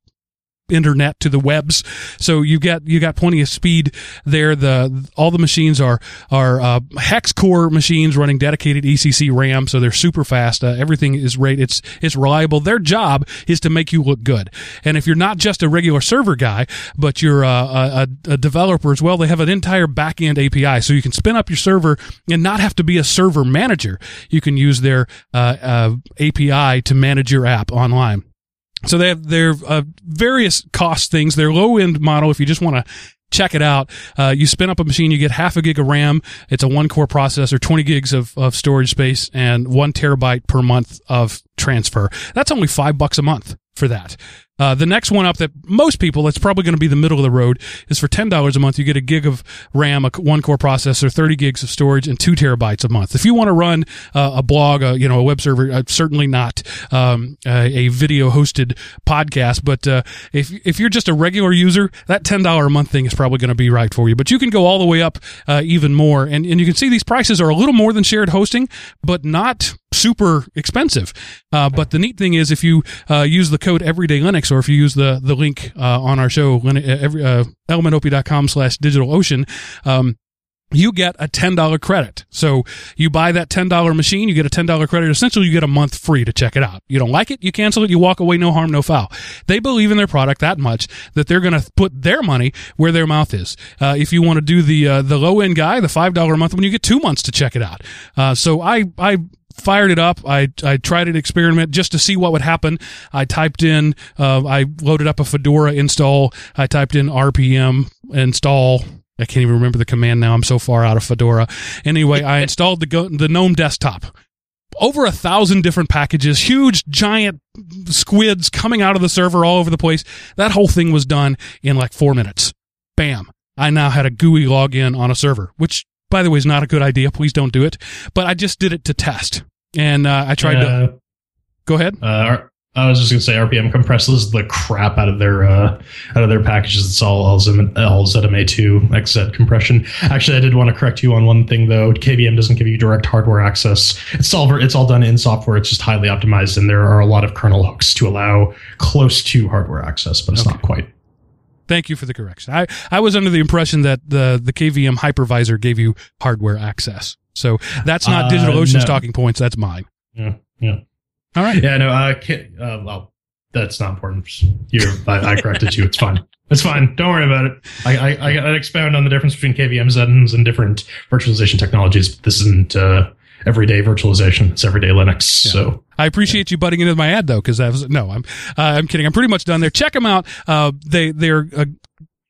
internet to the webs. So you got you got plenty of speed there. The all the machines are are uh, hex core machines running dedicated ECC RAM, so they're super fast. Uh, everything is rate it's it's reliable. Their job is to make you look good. And if you're not just a regular server guy, but you're uh, a, a, a developer as well, they have an entire backend API, so you can spin up your server and not have to be a server manager. You can use their uh, uh, API to manage your app online. So they have their uh, various cost things. Their low end model, if you just want to check it out, uh, you spin up a machine, you get half a gig of RAM. It's a one core processor, 20 gigs of, of storage space, and one terabyte per month of transfer. That's only five bucks a month for that. Uh, the next one up that most people, it's probably going to be the middle of the road, is for ten dollars a month. You get a gig of RAM, a one core processor, thirty gigs of storage, and two terabytes a month. If you want to run uh, a blog, a, you know, a web server, uh, certainly not um, a, video hosted podcast, but uh, if if you're just a regular user, that ten dollar a month thing is probably going to be right for you. But you can go all the way up uh, even more, and and you can see these prices are a little more than shared hosting, but not super expensive. Uh, but the neat thing is if you uh, use the code Everyday Linux, or if you use the the link uh, on our show, Lin- every, uh, elementop.com slash DigitalOcean, um, you get a $10 credit. So you buy that $10 machine, you get a $10 credit. Essentially, you get a month free to check it out. You don't like it, you cancel it, you walk away, no harm, no foul. They believe in their product that much that they're going to put their money where their mouth is. Uh, if you want to do the, uh, the low end guy, the $5 a month when you get two months to check it out. Uh, so I, I, fired it up. I, I tried an experiment just to see what would happen. I typed in, uh, I loaded up a Fedora install. I typed in RPM install. I can't even remember the command now. I'm so far out of Fedora. Anyway, I installed the Go- the GNOME desktop. Over a thousand different packages, huge giant squids coming out of the server all over the place. That whole thing was done in like four minutes. Bam. I now had a GUI login on a server, which by the way is not a good idea. Please don't do it. But I just did it to test. And uh, I tried to Uh, go ahead. uh, I was just gonna say RPM compresses the crap out of their uh, out of their packages. It's all LZM, LZMA2 XZ compression. Actually, I did want to correct you on one thing though. KVM doesn't give you direct hardware access. It's all it's all done in software. It's just highly optimized, and there are a lot of kernel hooks to allow close to hardware access, but it's Okay. not quite. Thank you for the correction. I, I was under the impression that the, the KVM hypervisor gave you hardware access. So that's not Uh, DigitalOcean's no. talking points. That's mine. Yeah, yeah. All right. Yeah, no, I can't. Uh, well, that's not important. You, I, I corrected you. It's fine. It's fine. Don't worry about it. I, I, I, I expound on the difference between KVM Xens and different virtualization technologies. But this isn't uh, everyday virtualization. It's everyday Linux. So I appreciate you butting into my ad though, because that was no, I'm uh, I'm kidding. I'm pretty much done there. Check them out. Uh, they they're uh,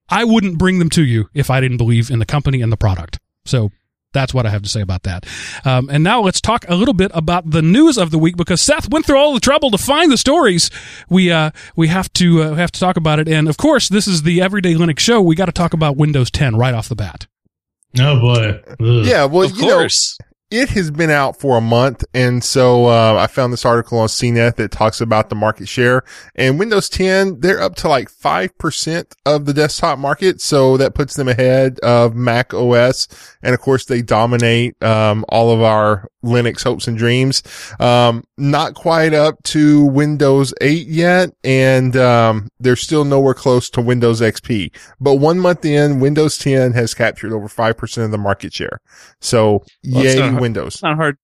I wouldn't bring them to you if I didn't believe in the company and the product. So that's what I have to say about that. Um, and now let's talk a little bit about the news of the week because Seth went through all the trouble to find the stories. We uh, we have to uh, have to talk about it. And of course, this is the Everyday Linux show. We got to talk about Windows 10 right off the bat. oh boy. Ugh. Yeah, well, of you know, course. It has been out for a month, and so uh, I found this article on CNET that talks about the market share. And Windows 10, they're up to like five percent of the desktop market, so that puts them ahead of Mac OS. And of course, they dominate um, all of our Linux hopes and dreams. Um, not quite up to Windows 8 yet, and um, they're still nowhere close to Windows XP. But one month in, Windows 10 has captured over five percent of the market share. So Well, it's yay, not Windows. It's not hard.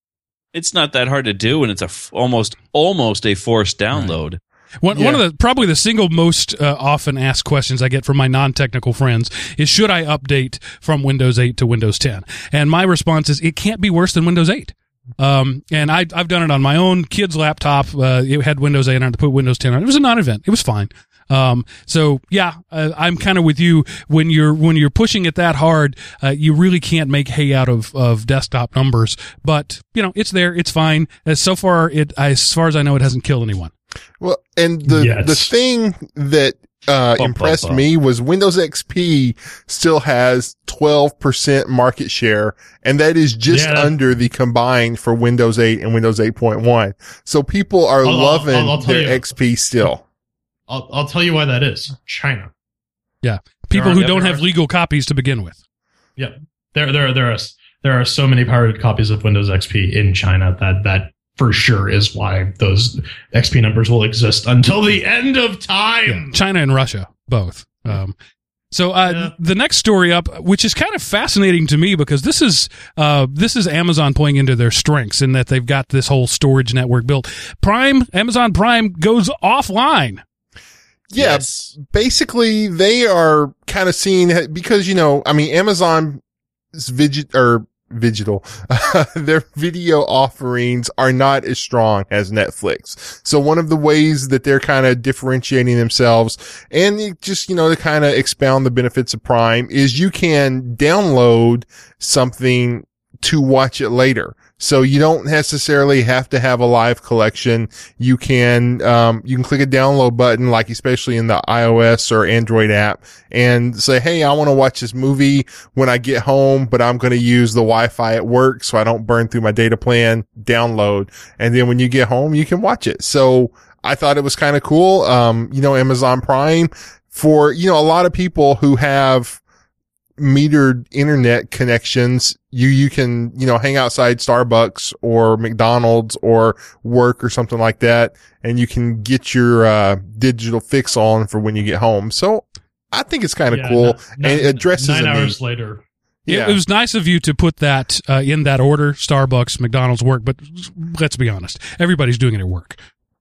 It's not that hard to do, and it's a f- almost almost a forced download. One, one of the probably the single most uh, often asked questions I get from my non-technical friends is should I update from Windows 8 to Windows 10? And my response is it can't be worse than Windows 8. Um, and I, I've done it on my own kid's laptop. Uh, it had Windows 8 on it, to put Windows 10 on. It was a non-event. It was fine. Um, so yeah, uh, I'm kind of with you when you're when you're pushing it that hard. Uh, you really can't make hay out of of desktop numbers, but you know it's there. It's fine. As so far, it as far as I know, it hasn't killed anyone. Well, and the Yes. the thing that uh, Bum, bum, impressed bum. me was Windows XP still has 12% market share, and that is just Yeah. under the combined for Windows 8 and Windows 8.1. So people are I'll- I'll- loving I'll- I'll their you. XP still. I'll, I'll tell you why that is. China. Yeah. People who don't have legal copies to begin with. Yeah. There, there, there are there are so many pirated copies of Windows XP in China that that for sure is why those XP numbers will exist until the end of time. Yeah, China and Russia both. Um, so uh, Yeah. the next story up, which is kind of fascinating to me because this is uh, this is Amazon playing into their strengths in that they've got this whole storage network built. Prime Amazon Prime goes offline. Yeah, Yes. basically they are kind of seeing because you know i mean amazon's vigit or digital. Their video offerings are not as strong as netflix. So one of the ways that they're kind of differentiating themselves and just you know to kind of expound the benefits of prime is you can download something to watch it later. So you don't necessarily have to have a live collection. You can um, you can click a download button like especially in the ios or android app and say hey i want to watch this movie when i get home but i'm going to use the wi-fi at work so i don't burn through my data plan. Download. And then when you get home you can watch it. So i thought it was kind of cool. Um, you know amazon prime for you know a lot of people who have metered internet connections, you, you can, you know, hang outside Starbucks or McDonald's or work or something like that. And you can get your, uh, digital fix on for when you get home. So I think it's kind of Yeah, cool ni- and it addresses nine a need. hours later. It- Yeah. It, was nice of you to put that uh, in that order: Starbucks, McDonald's, work. But let's be honest, everybody's doing it at work.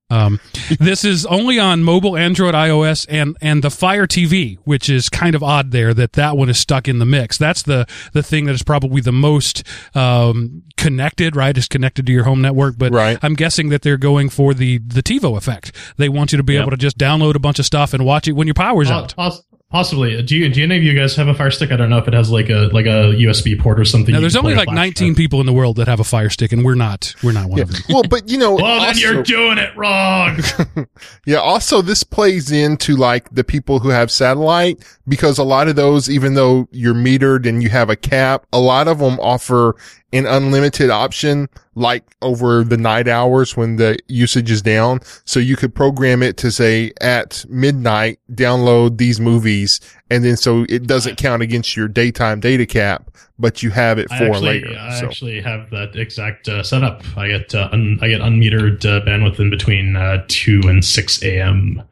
Um, this is only on mobile, Android, iOS, and and the Fire TV, which is kind of odd there that that one is stuck in the mix. That's the the thing that is probably the most um, connected, right? Is connected to your home network. But Right. I'm guessing that they're going for the the TiVo effect. They want you to be Yep. able to just download a bunch of stuff and watch it when your power's Po- out. poss- possibly. Do you? Do any of you guys have a Fire Stick? I don't know if it has like a like a USB port or something. Now, you there's only like 19 drive. people in the world that have a Fire Stick, and we're not. We're not one Yeah. of them. Well, but you know, Well, then you're doing it wrong. Yeah. Also, this plays into like the people who have satellite because a lot of those, even though you're metered and you have a cap, a lot of them offer an unlimited option, like over the night hours when the usage is down. So you could program it to say at midnight, download these movies. And then so it doesn't count against your daytime data cap, but you have it I for actually, later. I So actually have that exact uh, setup. I get uh, un- I get unmetered uh, bandwidth in between uh, two and six a.m.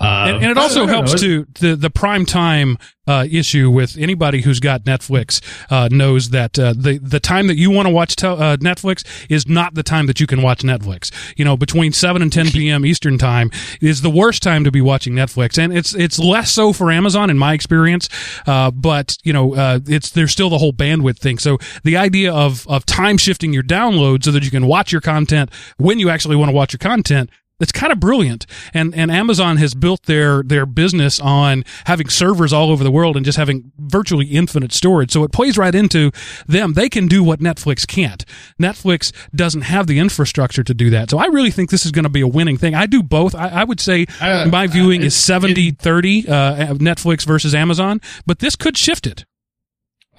Uh, and, and it also helps know. to the the prime time uh, issue with anybody who's got Netflix uh, knows that uh, the the time that you want to watch tel- uh, Netflix is not the time that you can watch Netflix. You know, between seven and ten p.m. Eastern time is the worst time to be watching Netflix, and it's it's less so for Amazon in my experience. Uh, but you know, uh, it's there's still the whole bandwidth thing. So the idea of of time shifting your download so that you can watch your content when you actually want to watch your content it's kind of brilliant. And and Amazon has built their their business on having servers all over the world and just having virtually infinite storage. So it plays right into them. They can do what Netflix can't. Netflix doesn't have the infrastructure to do that. So I really think this is going to be a winning thing. I do both. I, I would say Uh, my viewing uh, is 70 30 uh, Netflix versus Amazon, but this could shift it.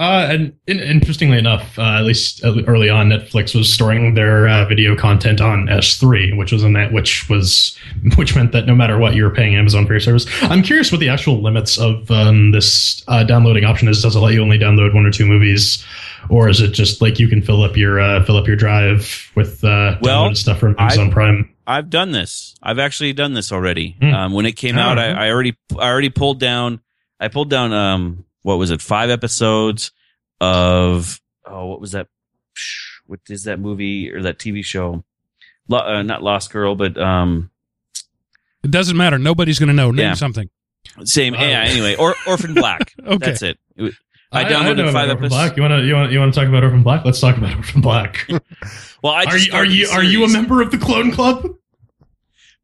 Uh, and in, interestingly enough, uh, at least early on, Netflix was storing their uh, video content on S3, which was in that, which was, which meant that no matter what, you were paying Amazon for your service. I'm curious what the actual limits of um, this uh, downloading option is. Does it let you only download one or two movies, or is it just like you can fill up your uh, fill up your drive with uh, Well, downloaded stuff from Amazon Prime? I've done this. I've actually done this already. Hmm. Um, when it came Oh, out, I. I already I already pulled down. I pulled down um what was it? Five episodes of oh what was that? What is that movie or that TV show? Lo, uh, not Lost Girl, but um It doesn't matter. Nobody's going to know. Name Yeah. something. same. Wow. Yeah. Anyway, or Orphan Black. Okay. That's it. It was- I downloaded about five Orphan episodes. Black. You want to you want you want to talk about Orphan Black? Let's talk about Orphan Black. Well, I are you are you are you a member of the Clone Club?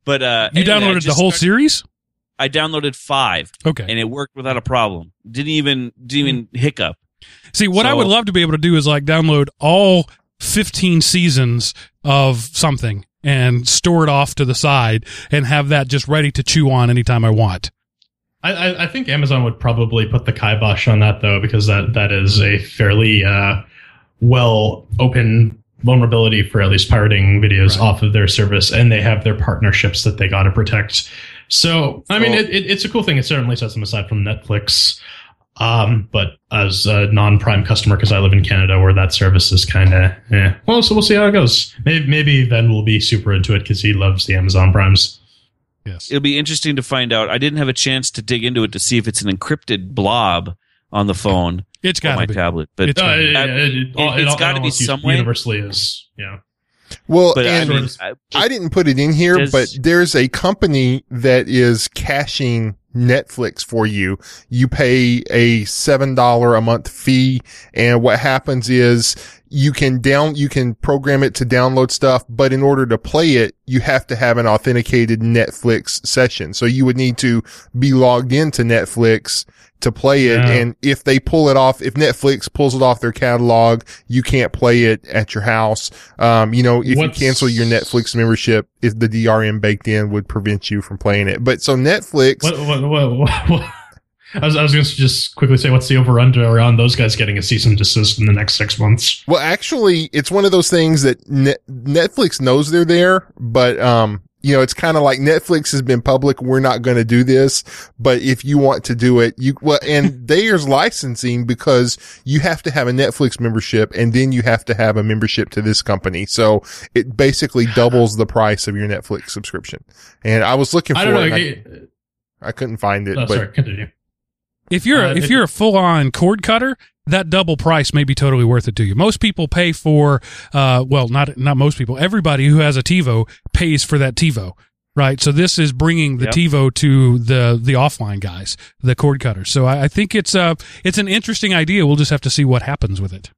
But uh, You anyway, downloaded the whole started- series? I downloaded five, Okay. and it worked without a problem. Didn't even didn't even hiccup. See, what I would love to be able to do is like download all 15 seasons of something and store it off to the side and have that just ready to chew on anytime I want. I, I, I think Amazon would probably put the kibosh on that though, because that that is a fairly uh, well open vulnerability for at least pirating videos Right. off of their service, and they have their partnerships that they got to protect. So, I mean, So- it, it, it's a cool thing. It certainly sets them aside from Netflix. Um, but as a non-Prime customer, because I live in Canada, where that service is kind of, eh. Well, so we'll see how it goes. Maybe, maybe Ben will be super into it because he loves the Amazon Primes. Yes. It'll be interesting to find out. I didn't have a chance to dig into it to see if it's an encrypted blob on the phone It's or got my be. tablet, but It's Uh, gotta it, be. I- it, it, it- it's gotta be almost some way. Universally is, yeah. Well, but I and mean, I, I didn't put it in here, Does- but there's a company that is caching Netflix for you. You pay a $7 a month fee. And what happens is you can down, you can program it to download stuff, but in order to play it, you have to have an authenticated Netflix session. So you would need to be logged into Netflix to play it. Yeah. And if they pull it off, if Netflix pulls it off their catalog, you can't play it at your house. Um, you know, if What's- you cancel your Netflix membership, if the DRM baked in would prevent you from playing it. But so Netflix, What, what, what, what, what- I was, I was going to just quickly say, what's the over under on those guys getting a cease and desist in the next six months? well, actually, it's one of those things that Net- Netflix knows they're there, but, um, you know, it's kind of like Netflix has been public. We're not going to do this, but if you want to do it, you, well, and there's licensing because you have to have a Netflix membership and then you have to have a membership to this company. So it basically doubles the price of your Netflix subscription. And I was looking for I don't know. it. I- it- I couldn't find it, oh, but sorry, continue. If you're Uh, if you're a full on cord cutter, that double price may be totally worth it to you. Most people pay for uh well not not most people. Everybody who has a TiVo pays for that TiVo. Right, so this is bringing the Yep. TiVo to the the offline guys, the cord cutters. So I, I think it's uh it's an interesting idea. We'll just have to see what happens with it.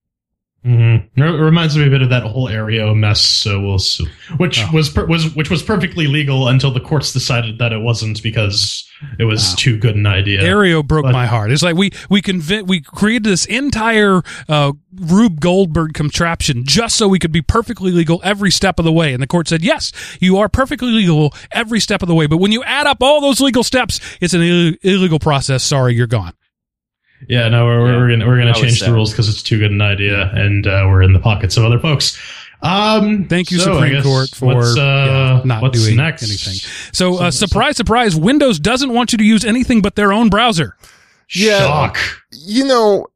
Mm-hmm. It reminds me a bit of that whole Aereo mess. So we'll see. Which Oh. was per- was which was perfectly legal until the courts decided that it wasn't because it was Wow. too good an idea. Aereo broke But- my heart. It's like we we conv- we created this entire uh, Rube Goldberg contraption just so we could be perfectly legal every step of the way. And the court said, yes, you are perfectly legal every step of the way. But when you add up all those legal steps, it's an Ill- illegal process. Sorry, you're gone. Yeah, no, we're, Yeah, we're gonna we're gonna that change the rules because it's too good an idea, and uh, we're in the pockets of other folks. Um, Thank you, so Supreme Court, for what's, uh, yeah, not what's doing next? anything. So, uh, So- surprise, surprise, Windows doesn't want you to use anything but their own browser. Yeah. Shock. you know,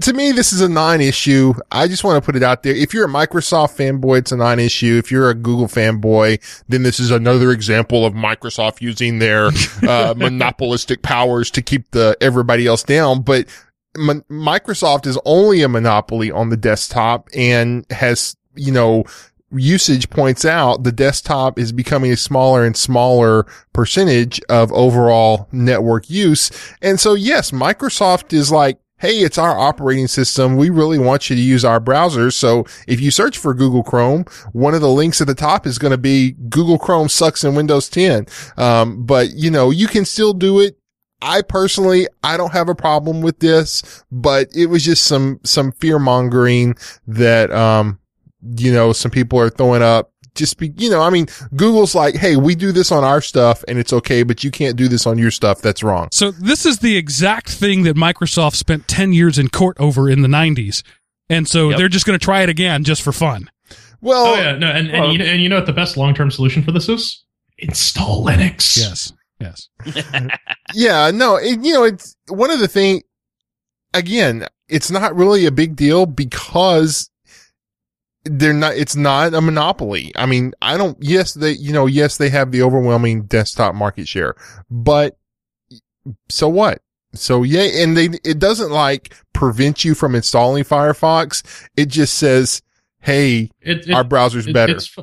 to me, this is a non-issue. I just want to put it out there. If you're a Microsoft fanboy, it's a non-issue. If you're a Google fanboy, then this is another example of Microsoft using their uh, monopolistic powers to keep the everybody else down. But Mon- Microsoft is only a monopoly on the desktop and has, you know, usage points out the desktop is becoming a smaller and smaller percentage of overall network use. And so, yes, Microsoft is like, Hey, it's our operating system. We really want you to use our browsers. So if you search for Google Chrome, one of the links at the top is going to be Google Chrome sucks in Windows 10. Um, but you know, you can still do it. I personally, I don't have a problem with this, but it was just some, some fear mongering that, um, you know, some people are throwing up just be, you know, I mean, Google's like, Hey, we do this on our stuff and it's okay, but you can't do this on your stuff. That's wrong. So this is the exact thing that Microsoft spent 10 years in court over in the 90s. And so Yep. they're just going to try it again just for fun. Well, Oh yeah, no, and and, Well- you know, and you know what the best long term solution for this is? Install Linux. Yes. Yes. Yeah, no, it, you know, it's one of the thing, again, it's not really a big deal because they're not, it's not a monopoly. I mean, I don't, yes, they, you know, yes, they have the overwhelming desktop market share, but so what? So yeah, and they, it doesn't like prevent you from installing Firefox. It just says, Hey, It, it, our browser's it- better. It's,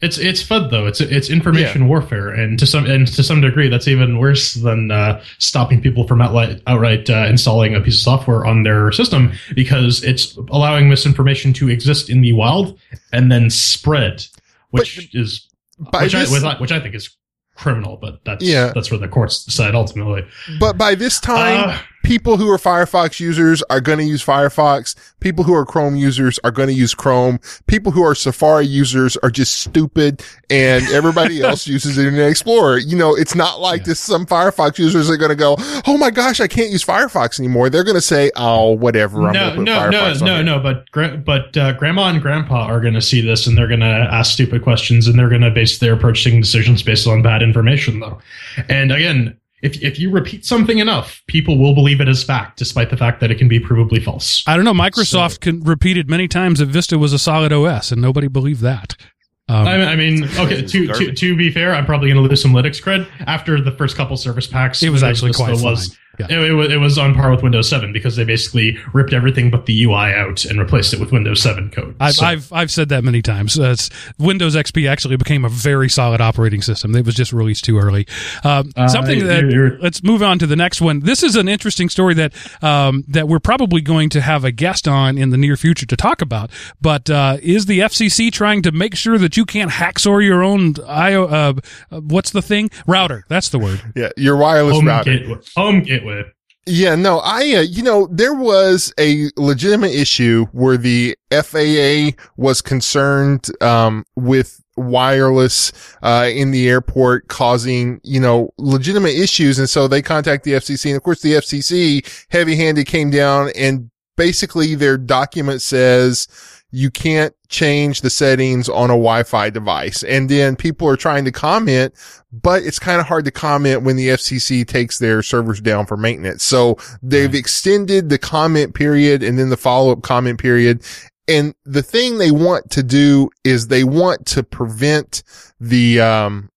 it's it's FUD though. It's it's information warfare, and to some and to some degree, that's even worse than uh, stopping people from outright outright uh, installing a piece of software on their system because it's allowing misinformation to exist in the wild and then spread, which is by which this- I which I- which I think is criminal. But that's Yeah. that's where the courts decide ultimately. but by this time, Uh, people who are Firefox users are going to use Firefox. People who are Chrome users are going to use Chrome. People who are Safari users are just stupid and everybody else uses Internet Explorer. You know, it's not like Yeah. this. Some Firefox users are going to go, Oh my gosh, I can't use Firefox anymore. They're going to say, Oh, whatever. I'm no, going to put no, no, Firefox no, here." no. But gra- but uh, grandma and grandpa are going to see this, and they're going to ask stupid questions, and they're going to base their purchasing decisions based on bad information, though. And again, if if you repeat something enough, people will believe it as fact, despite the fact that it can be provably false. I don't know. Microsoft So- can, repeated many times that Vista was a solid OS, and nobody believed that. Um, I mean, I mean okay. To, to to be fair, I'm probably going to lose some Linux cred after the first couple service packs. it was actually quite fine. was Yeah. It, it was it was on par with Windows 7 because they basically ripped everything but the UI out and replaced it with Windows 7 code. I've, So- I've I've said that many times. Uh, it's, Windows XP actually became a very solid operating system. It was just released too early. Um, Uh, something that you're- you're- let's move on to the next one. This is an interesting story that um, that we're probably going to have a guest on in the near future to talk about. But uh, is the FCC trying to make sure that you can't hacksaw your own IO? Uh, uh, what's the thing? Router. That's the word. Yeah, your wireless home router. gateway. Home gateway. Yeah, no, I, uh, you know, there was a legitimate issue where the FAA was concerned, um, with wireless, uh, in the airport causing, you know, legitimate issues. And so they contact the FCC. And of course, the FCC heavy handed came down and basically their document says, you can't change the settings on a Wi-Fi device. And then people are trying to comment, but it's kind of hard to comment when the FCC takes their servers down for maintenance. So they've extended the comment period and then the follow-up comment period. And the thing they want to do is they want to prevent the, um,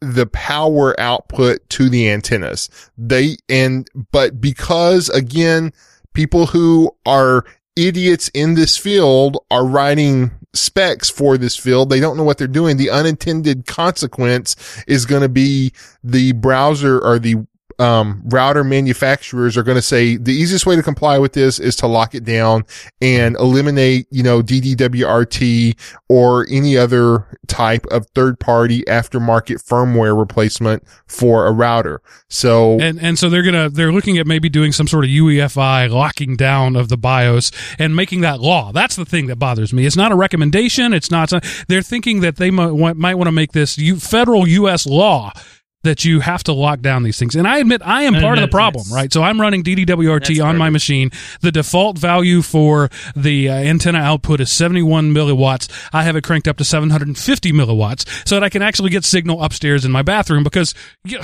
the power output to the antennas. They, and, but because again, people who are idiots in this field are writing specs for this field. They don't know what they're doing. The unintended consequence is going to be the browser or the um, router manufacturers are going to say the easiest way to comply with this is to lock it down and eliminate, you know, DDWRT or any other type of third party aftermarket firmware replacement for a router. So and and so they're gonna they're looking at maybe doing some sort of UEFI locking down of the BIOS and making that law. That's the thing that bothers me. It's not a recommendation. It's not. They're thinking that they might might want to make this federal U.S. law. That you have to lock down these things, and I admit I am part of the problem, right? So I'm running DDWRT on my machine. The default value for the uh, antenna output is 71 milliwatts. I have it cranked up to 750 milliwatts so that I can actually get signal upstairs in my bathroom because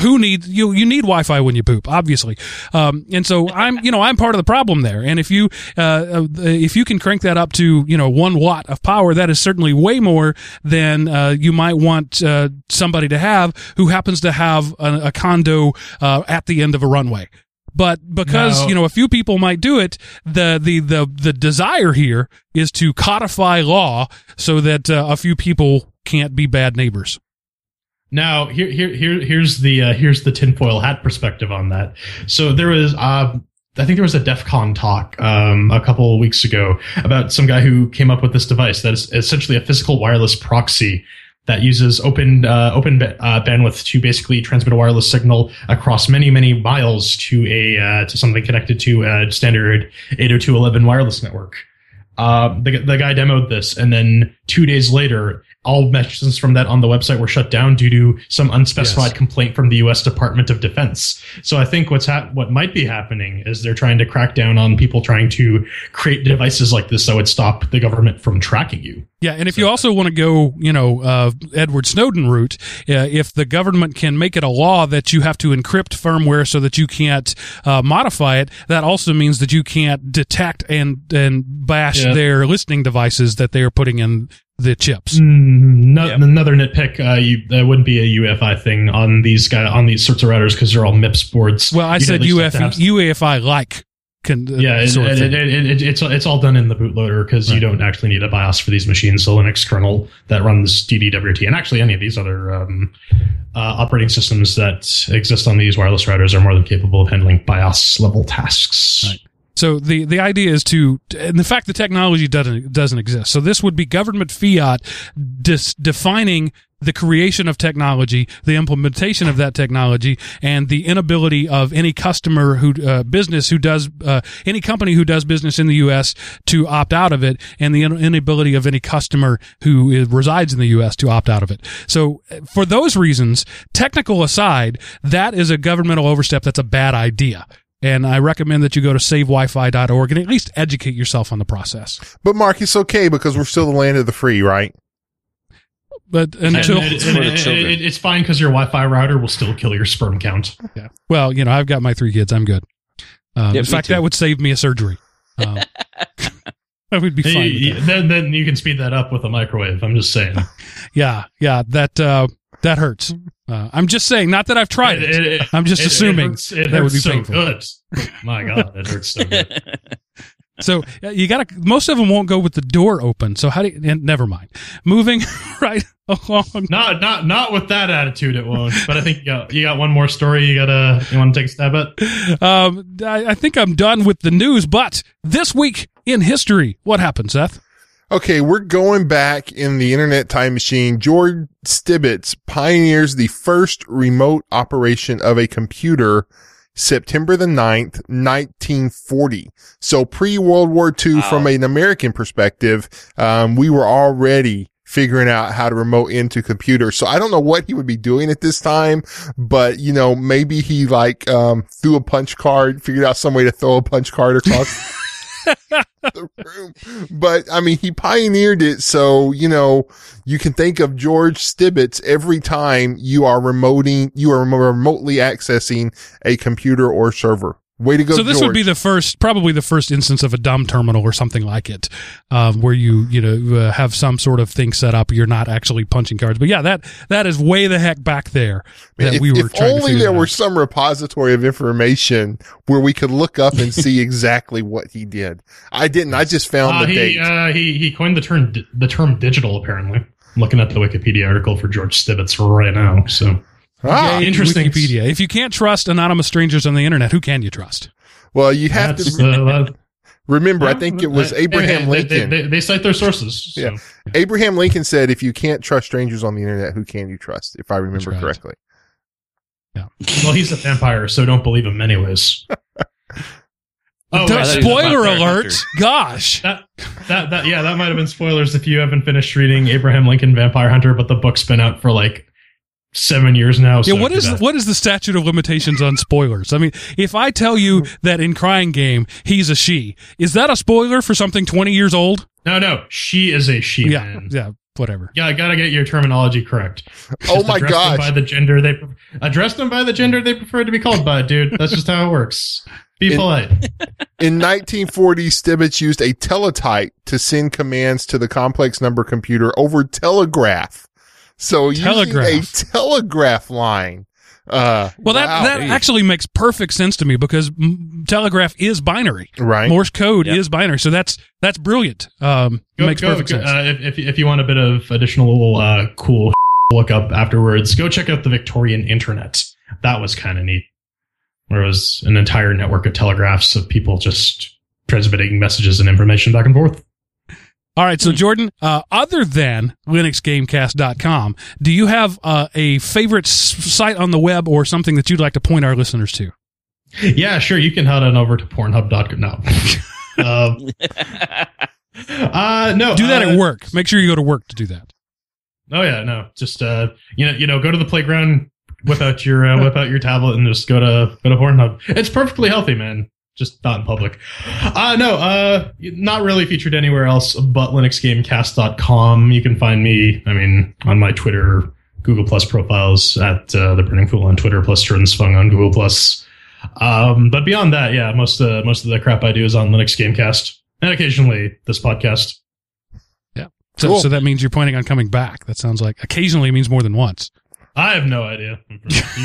who needs you? You need Wi-Fi when you poop, obviously. Um, and so I'm, you know, I'm part of the problem there. And if you, uh, uh, if you can crank that up to, you know, one watt of power, that is certainly way more than uh, you might want uh, somebody to have who happens to have a, a condo uh, at the end of a runway. But because No. you know a few people might do it, the the the the desire here is to codify law so that uh, a few people can't be bad neighbors. Now, here, here, here, here's the uh, here's the tinfoil hat perspective on that. So there was, uh, I think there was a DEF CON talk um, a couple of weeks ago about some guy who came up with this device that is essentially a physical wireless proxy that uses open uh, open uh, bandwidth to basically transmit a wireless signal across many many miles to a uh, to something connected to a standard 802.11 wireless network. Uh, the, the guy demoed this, and then two days later, all messages from that on the website were shut down due to some unspecified Yes. complaint from the U.S. Department of Defense. So I think what's hap- what might be happening is they're trying to crack down on people trying to create devices like this that would stop the government from tracking you. Yeah, and if you also want to go, you know, uh, Edward Snowden route, uh, if the government can make it a law that you have to encrypt firmware so that you can't uh, modify it, that also means that you can't detect and and bash Yeah. their listening devices that they are putting in the chips. Mm, no, Yeah. Another nitpick: uh, you, that wouldn't be a UEFI thing on these guy on these sorts of routers because they're all MIPS boards. Well, I You'd said at least have UF, to have- UEFI like. Con- uh, yeah, it, it, it, it, it, it's it's all done in the bootloader because you don't actually need a BIOS for these machines. The Linux kernel that runs DDWRT and actually any of these other um, uh, operating systems that exist on these wireless routers are more than capable of handling BIOS level tasks. Right. So the, the idea is to, and the fact the technology doesn't doesn't exist. So this would be government fiat dis, defining the creation of technology, the implementation of that technology, and the inability of any customer who uh, business who does uh, any company who does business in the U.S. to opt out of it, and the inability of any customer who is, resides in the U.S. to opt out of it. So uh, for those reasons, technical aside, that is a governmental overstep. That's a bad idea. And I recommend that you go to savewifi.org and at least educate yourself on the process. But Mark, it's okay because we're still the land of the free, right? But And until it- it- for it- it- it's fine because your Wi-Fi router will still kill your sperm count. yeah. Well, you know, I've got my three kids. I'm good. Um, Yep, in fact, too. that would save me a surgery. Um, I would be fine. with You- that. you- then, then you can speed that up with a microwave. I'm just saying. Yeah, yeah, that uh, that hurts. Uh, I'm just saying, not that I've tried it. It- it- I'm just it- it assuming hurts- it that would be so painful. good. My God, it hurts so good. So you got to. Most of them won't go with the door open. So how do you? and Never mind. Moving right along. Not not not with that attitude, it won't. But I think you got, you got one more story. You gotta you want to take a stab at? Um, I, I think I'm done with the news. But this week in history, what happened, Seth? Okay, we're going back in the internet time machine. George Stibitz pioneers the first remote operation of a computer September the 9th, 1940. So pre-World War II Wow. from an American perspective, um, we were already figuring out how to remote into computers. So I don't know what he would be doing at this time, but you know, maybe he like, um, threw a punch card, figured out some way to throw a punch card across the room. But I mean, he pioneered it. So, you know, you can think of George Stibitz every time you are remoting, you are remotely accessing a computer or server. Way to go. so this George. would be the first, probably the first instance of a dumb terminal or something like it, um, where you you know uh, have some sort of thing set up. You're not actually punching cards, but yeah, that that is way the heck back there that if, we were if trying to only figure there were out. some repository of information where we could look up and see exactly what he did. I didn't. I just found Uh, the he date. uh, he he coined the term the term digital. Apparently, I'm looking at the Wikipedia article for George Stibitz right now. So ah, Yay, interesting. Wikipedia. If you can't trust anonymous strangers on the internet, who can you trust? well, you have that's, to uh, that- remember. I think it was uh, Abraham they- they- Lincoln. They, they cite their sources. So. Yeah. Abraham Lincoln said, "If you can't trust strangers on the internet, who can you trust?" If I remember right. correctly. Well, he's a vampire, so don't believe him anyways. Oh, wait, thought he was a spoiler alert! hunter. Gosh, that that that yeah, that might have been spoilers if you haven't finished reading Abraham Lincoln Vampire Hunter, but the book's been out for like seven years now. So yeah. What is that- what is the statute of limitations on spoilers? I mean, if I tell you that in Crying Game he's a she, is that a spoiler for something twenty years old? No, no, she is a she Yeah, man. yeah, whatever. Yeah, I gotta get your terminology correct. Oh my address them! By the gender they address them by the gender they prefer to be called by, dude. That's just how it works. Be In- polite. In 1940, Stibitz used a teletype to send commands to the complex number computer over telegraph. So Telegraph. using a telegraph line. Uh, Well, that wow. that actually makes perfect sense to me because telegraph is binary. right. Morse code Yep. is binary, so that's that's brilliant. Um, Go- makes go- perfect go- sense. Uh, if, if if you want a bit of additional uh, cool look up afterwards, go check out the Victorian Internet. That was kind of neat. Where it was an entire network of telegraphs of people just transmitting messages and information back and forth. All right, so Jordan, uh, other than LinuxGamecast.com, do you have uh, a favorite s- site on the web or something that you'd like to point our listeners to? Yeah, sure. You can head on over to Pornhub.com. No. um, uh, no. Do that uh, at work. Make sure you go to work to do that. Oh yeah, no. Just uh, you know, you know, go to the playground, whip out your uh, whip out your tablet, and just go to go to Pornhub. It's perfectly healthy, man. Just not in public. Uh no, uh, not really featured anywhere else but LinuxGameCast.com. You can find me. I mean, on my Twitter, Google Plus profiles at uh, the Burning Fool on Twitter, plus Jordan Svung on Google Plus. Um, but beyond that, yeah, most of most of the crap I do is on Linux Gamecast, and occasionally this podcast. So, Cool. so that means you're planning on coming back. That sounds like occasionally means more than once. I have no idea. You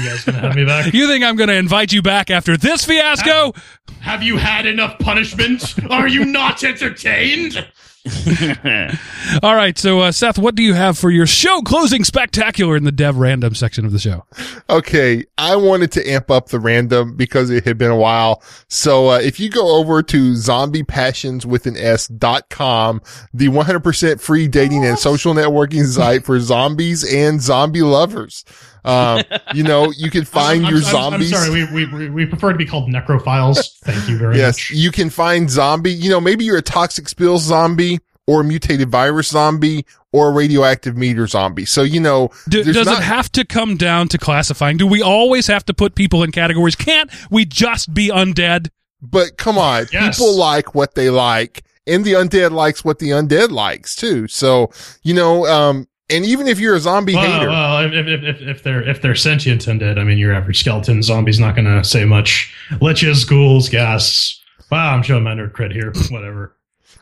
guys gonna have me back? You think I'm going to invite you back after this fiasco? Have you had enough punishment? Are you not entertained? All right, so uh, Seth, what do you have for your show closing spectacular in the dev random section of the show? Okay, I wanted to amp up the random because it had been a while. So uh, if you go over to zombiepassions with an S dot com, the 100% free dating and social networking site for zombies and zombie lovers. Um, you know, you can find I'm, your I'm- I'm- zombies. I'm sorry, we, we, we prefer to be called necrophiles. Thank you very Yes, much. Yes, you can find zombie. You know, maybe you're a toxic spills zombie or a mutated virus zombie or a radioactive meter zombie. So, you know, Do, does not- it have to come down to classifying? Do we always have to put people in categories? Can't we just be undead? But come on, Yes. people like what they like, and the undead likes what the undead likes too. So, you know, um, And even if you're a zombie Well, hater, well, if, if, if, if they're if they're sentient and dead, I mean, your average skeleton zombie's not going to say much. Liches, ghouls, ghasts. Wow, I'm showing my nerd cred here. Whatever.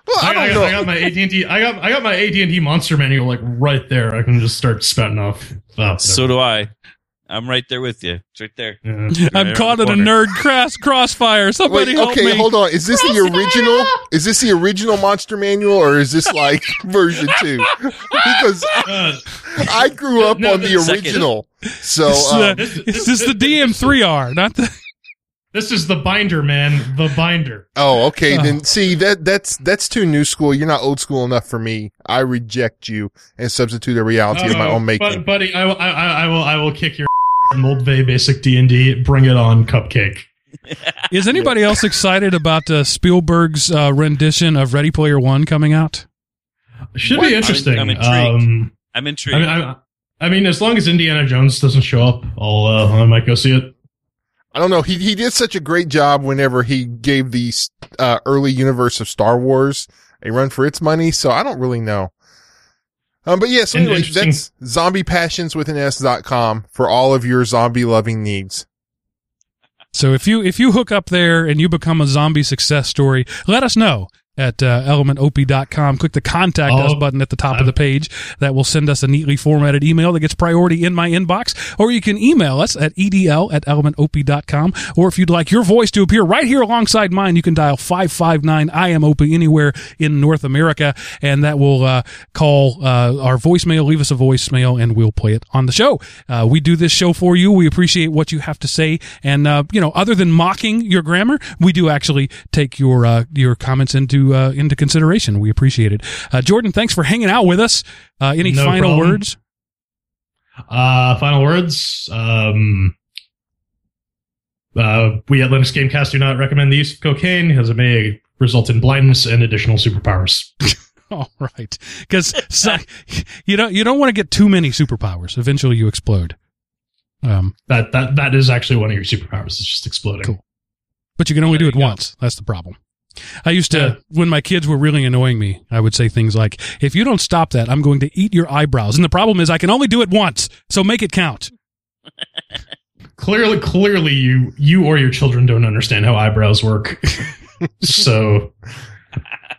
well, I I, I, don't got, know. I got my AD and D. I got I got my AD and D monster manual like right there. I can just start spouting off. Oh, So do I. I'm right there with you. It's right there. yeah. I'm Right caught in a nerd crass crossfire. Somebody Wait, help okay, me. hold on. Is this the original? Is this the original monster manual, or is this like version two? Because Uh, I grew up No, on the the second. original, so This, uh, um, this, Is this the DM3R, not the this is the binder, man. The binder. oh, okay. Oh. Then see that that's that's too new school. You're not old school enough for me. I reject you and substitute a reality of my own making. But, buddy, I will, I, I, I will, I will kick your Moldvay basic D and D. Bring it on, cupcake. Is anybody else excited about uh, Spielberg's uh, rendition of Ready Player One coming out? Should What? be interesting. I'm intrigued. Um, I'm intrigued. I mean, I, I mean, as long as Indiana Jones doesn't show up, I'll, uh, I might go see it. I don't know. He he did such a great job whenever he gave the uh, early universe of Star Wars a run for its money. So I don't really know. Um, but yeah, so anyway, that's zombiepassions with an S dot com for all of your zombie loving needs. So if you if you hook up there and you become a zombie success story, let us know at uh, elementop.com. Click the contact us Oh, button at the top of the page. That will send us a neatly formatted email that gets priority in my inbox. Or you can email us at edl at elementop.com. Or if you'd like your voice to appear right here alongside mine, you can dial 559 I am Opie anywhere in North America. And that will uh, call uh, our voicemail, leave us a voicemail, and we'll play it on the show. Uh, we do this show for you. We appreciate what you have to say. And, uh, you know, other than mocking your grammar, we do actually take your, uh, your comments into, uh, into consideration. We appreciate it. Uh, Jordan, thanks for hanging out with us. Uh, any No final problem. words? Uh, final words. Um, uh, we at Linux Gamecast do not recommend the use of cocaine as it may result in blindness and additional superpowers. All right, because so, you don't you don't want to get too many superpowers. Eventually, you explode. Um, That that that is actually one of your superpowers. It's just exploding. Cool. but you can only There do it you go. once. That's the problem. I used to Yeah. when my kids were really annoying me. I would say things like, "If you don't stop that, I'm going to eat your eyebrows." And the problem is, I can only do it once, so make it count. Clearly, clearly, you you or your children don't understand how eyebrows work. so,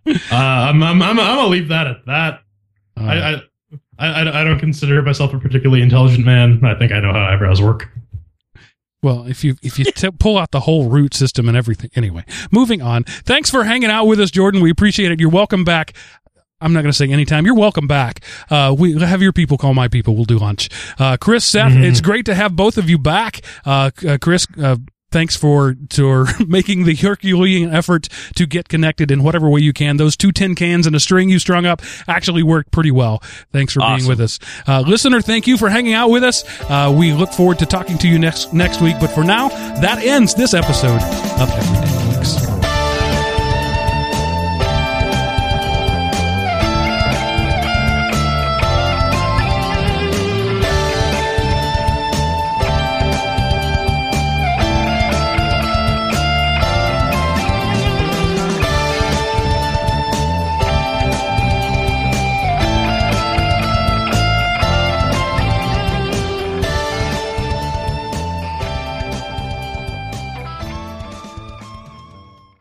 uh, I'm, I'm I'm I'm gonna leave that at that. Uh, I, I I I don't consider myself a particularly intelligent man. I think I know how eyebrows work. Well, if you if you t- pull out the whole root system and everything. Anyway, moving on. Thanks for hanging out with us, Jordan. We appreciate it. You're welcome back. I'm not going to say anytime. You're welcome back. Uh, we have your people call my people. We'll do lunch. Uh, Chris, Seth, Mhm. it's great to have both of you back. Uh, uh, Chris, uh, thanks for for making the Herculean effort to get connected in whatever way you can. Those two tin cans and a string you strung up actually worked pretty well. Thanks for being with us, uh, listener. Thank you for hanging out with us. Uh, we look forward to talking to you next next week. But for now, that ends this episode of Everyday.